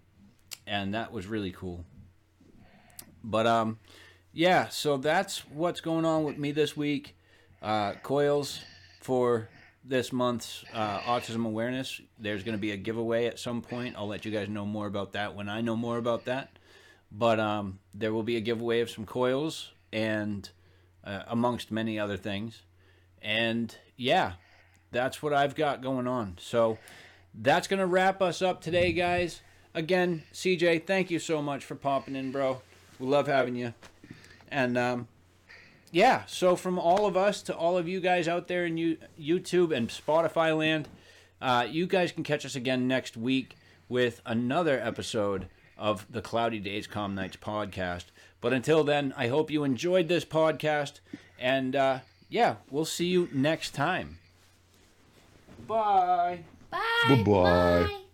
and that was really cool. But um, yeah, so that's what's going on with me this week. Uh, coils for this month's uh, autism awareness. There's going to be a giveaway at some point. I'll let you guys know more about that when I know more about that. But um, there will be a giveaway of some coils and uh, amongst many other things. And yeah, that's what I've got going on. So that's going to wrap us up today, guys. Again, CJ, thank you so much for popping in, bro. We love having you. And um, yeah, so from all of us to all of you guys out there in you, YouTube and Spotify land, uh, you guys can catch us again next week with another episode of the Cloudy Days Calm Nights podcast. But until then, I hope you enjoyed this podcast. And uh, yeah, we'll see you next time. Bye. Bye. Bye-bye. Bye.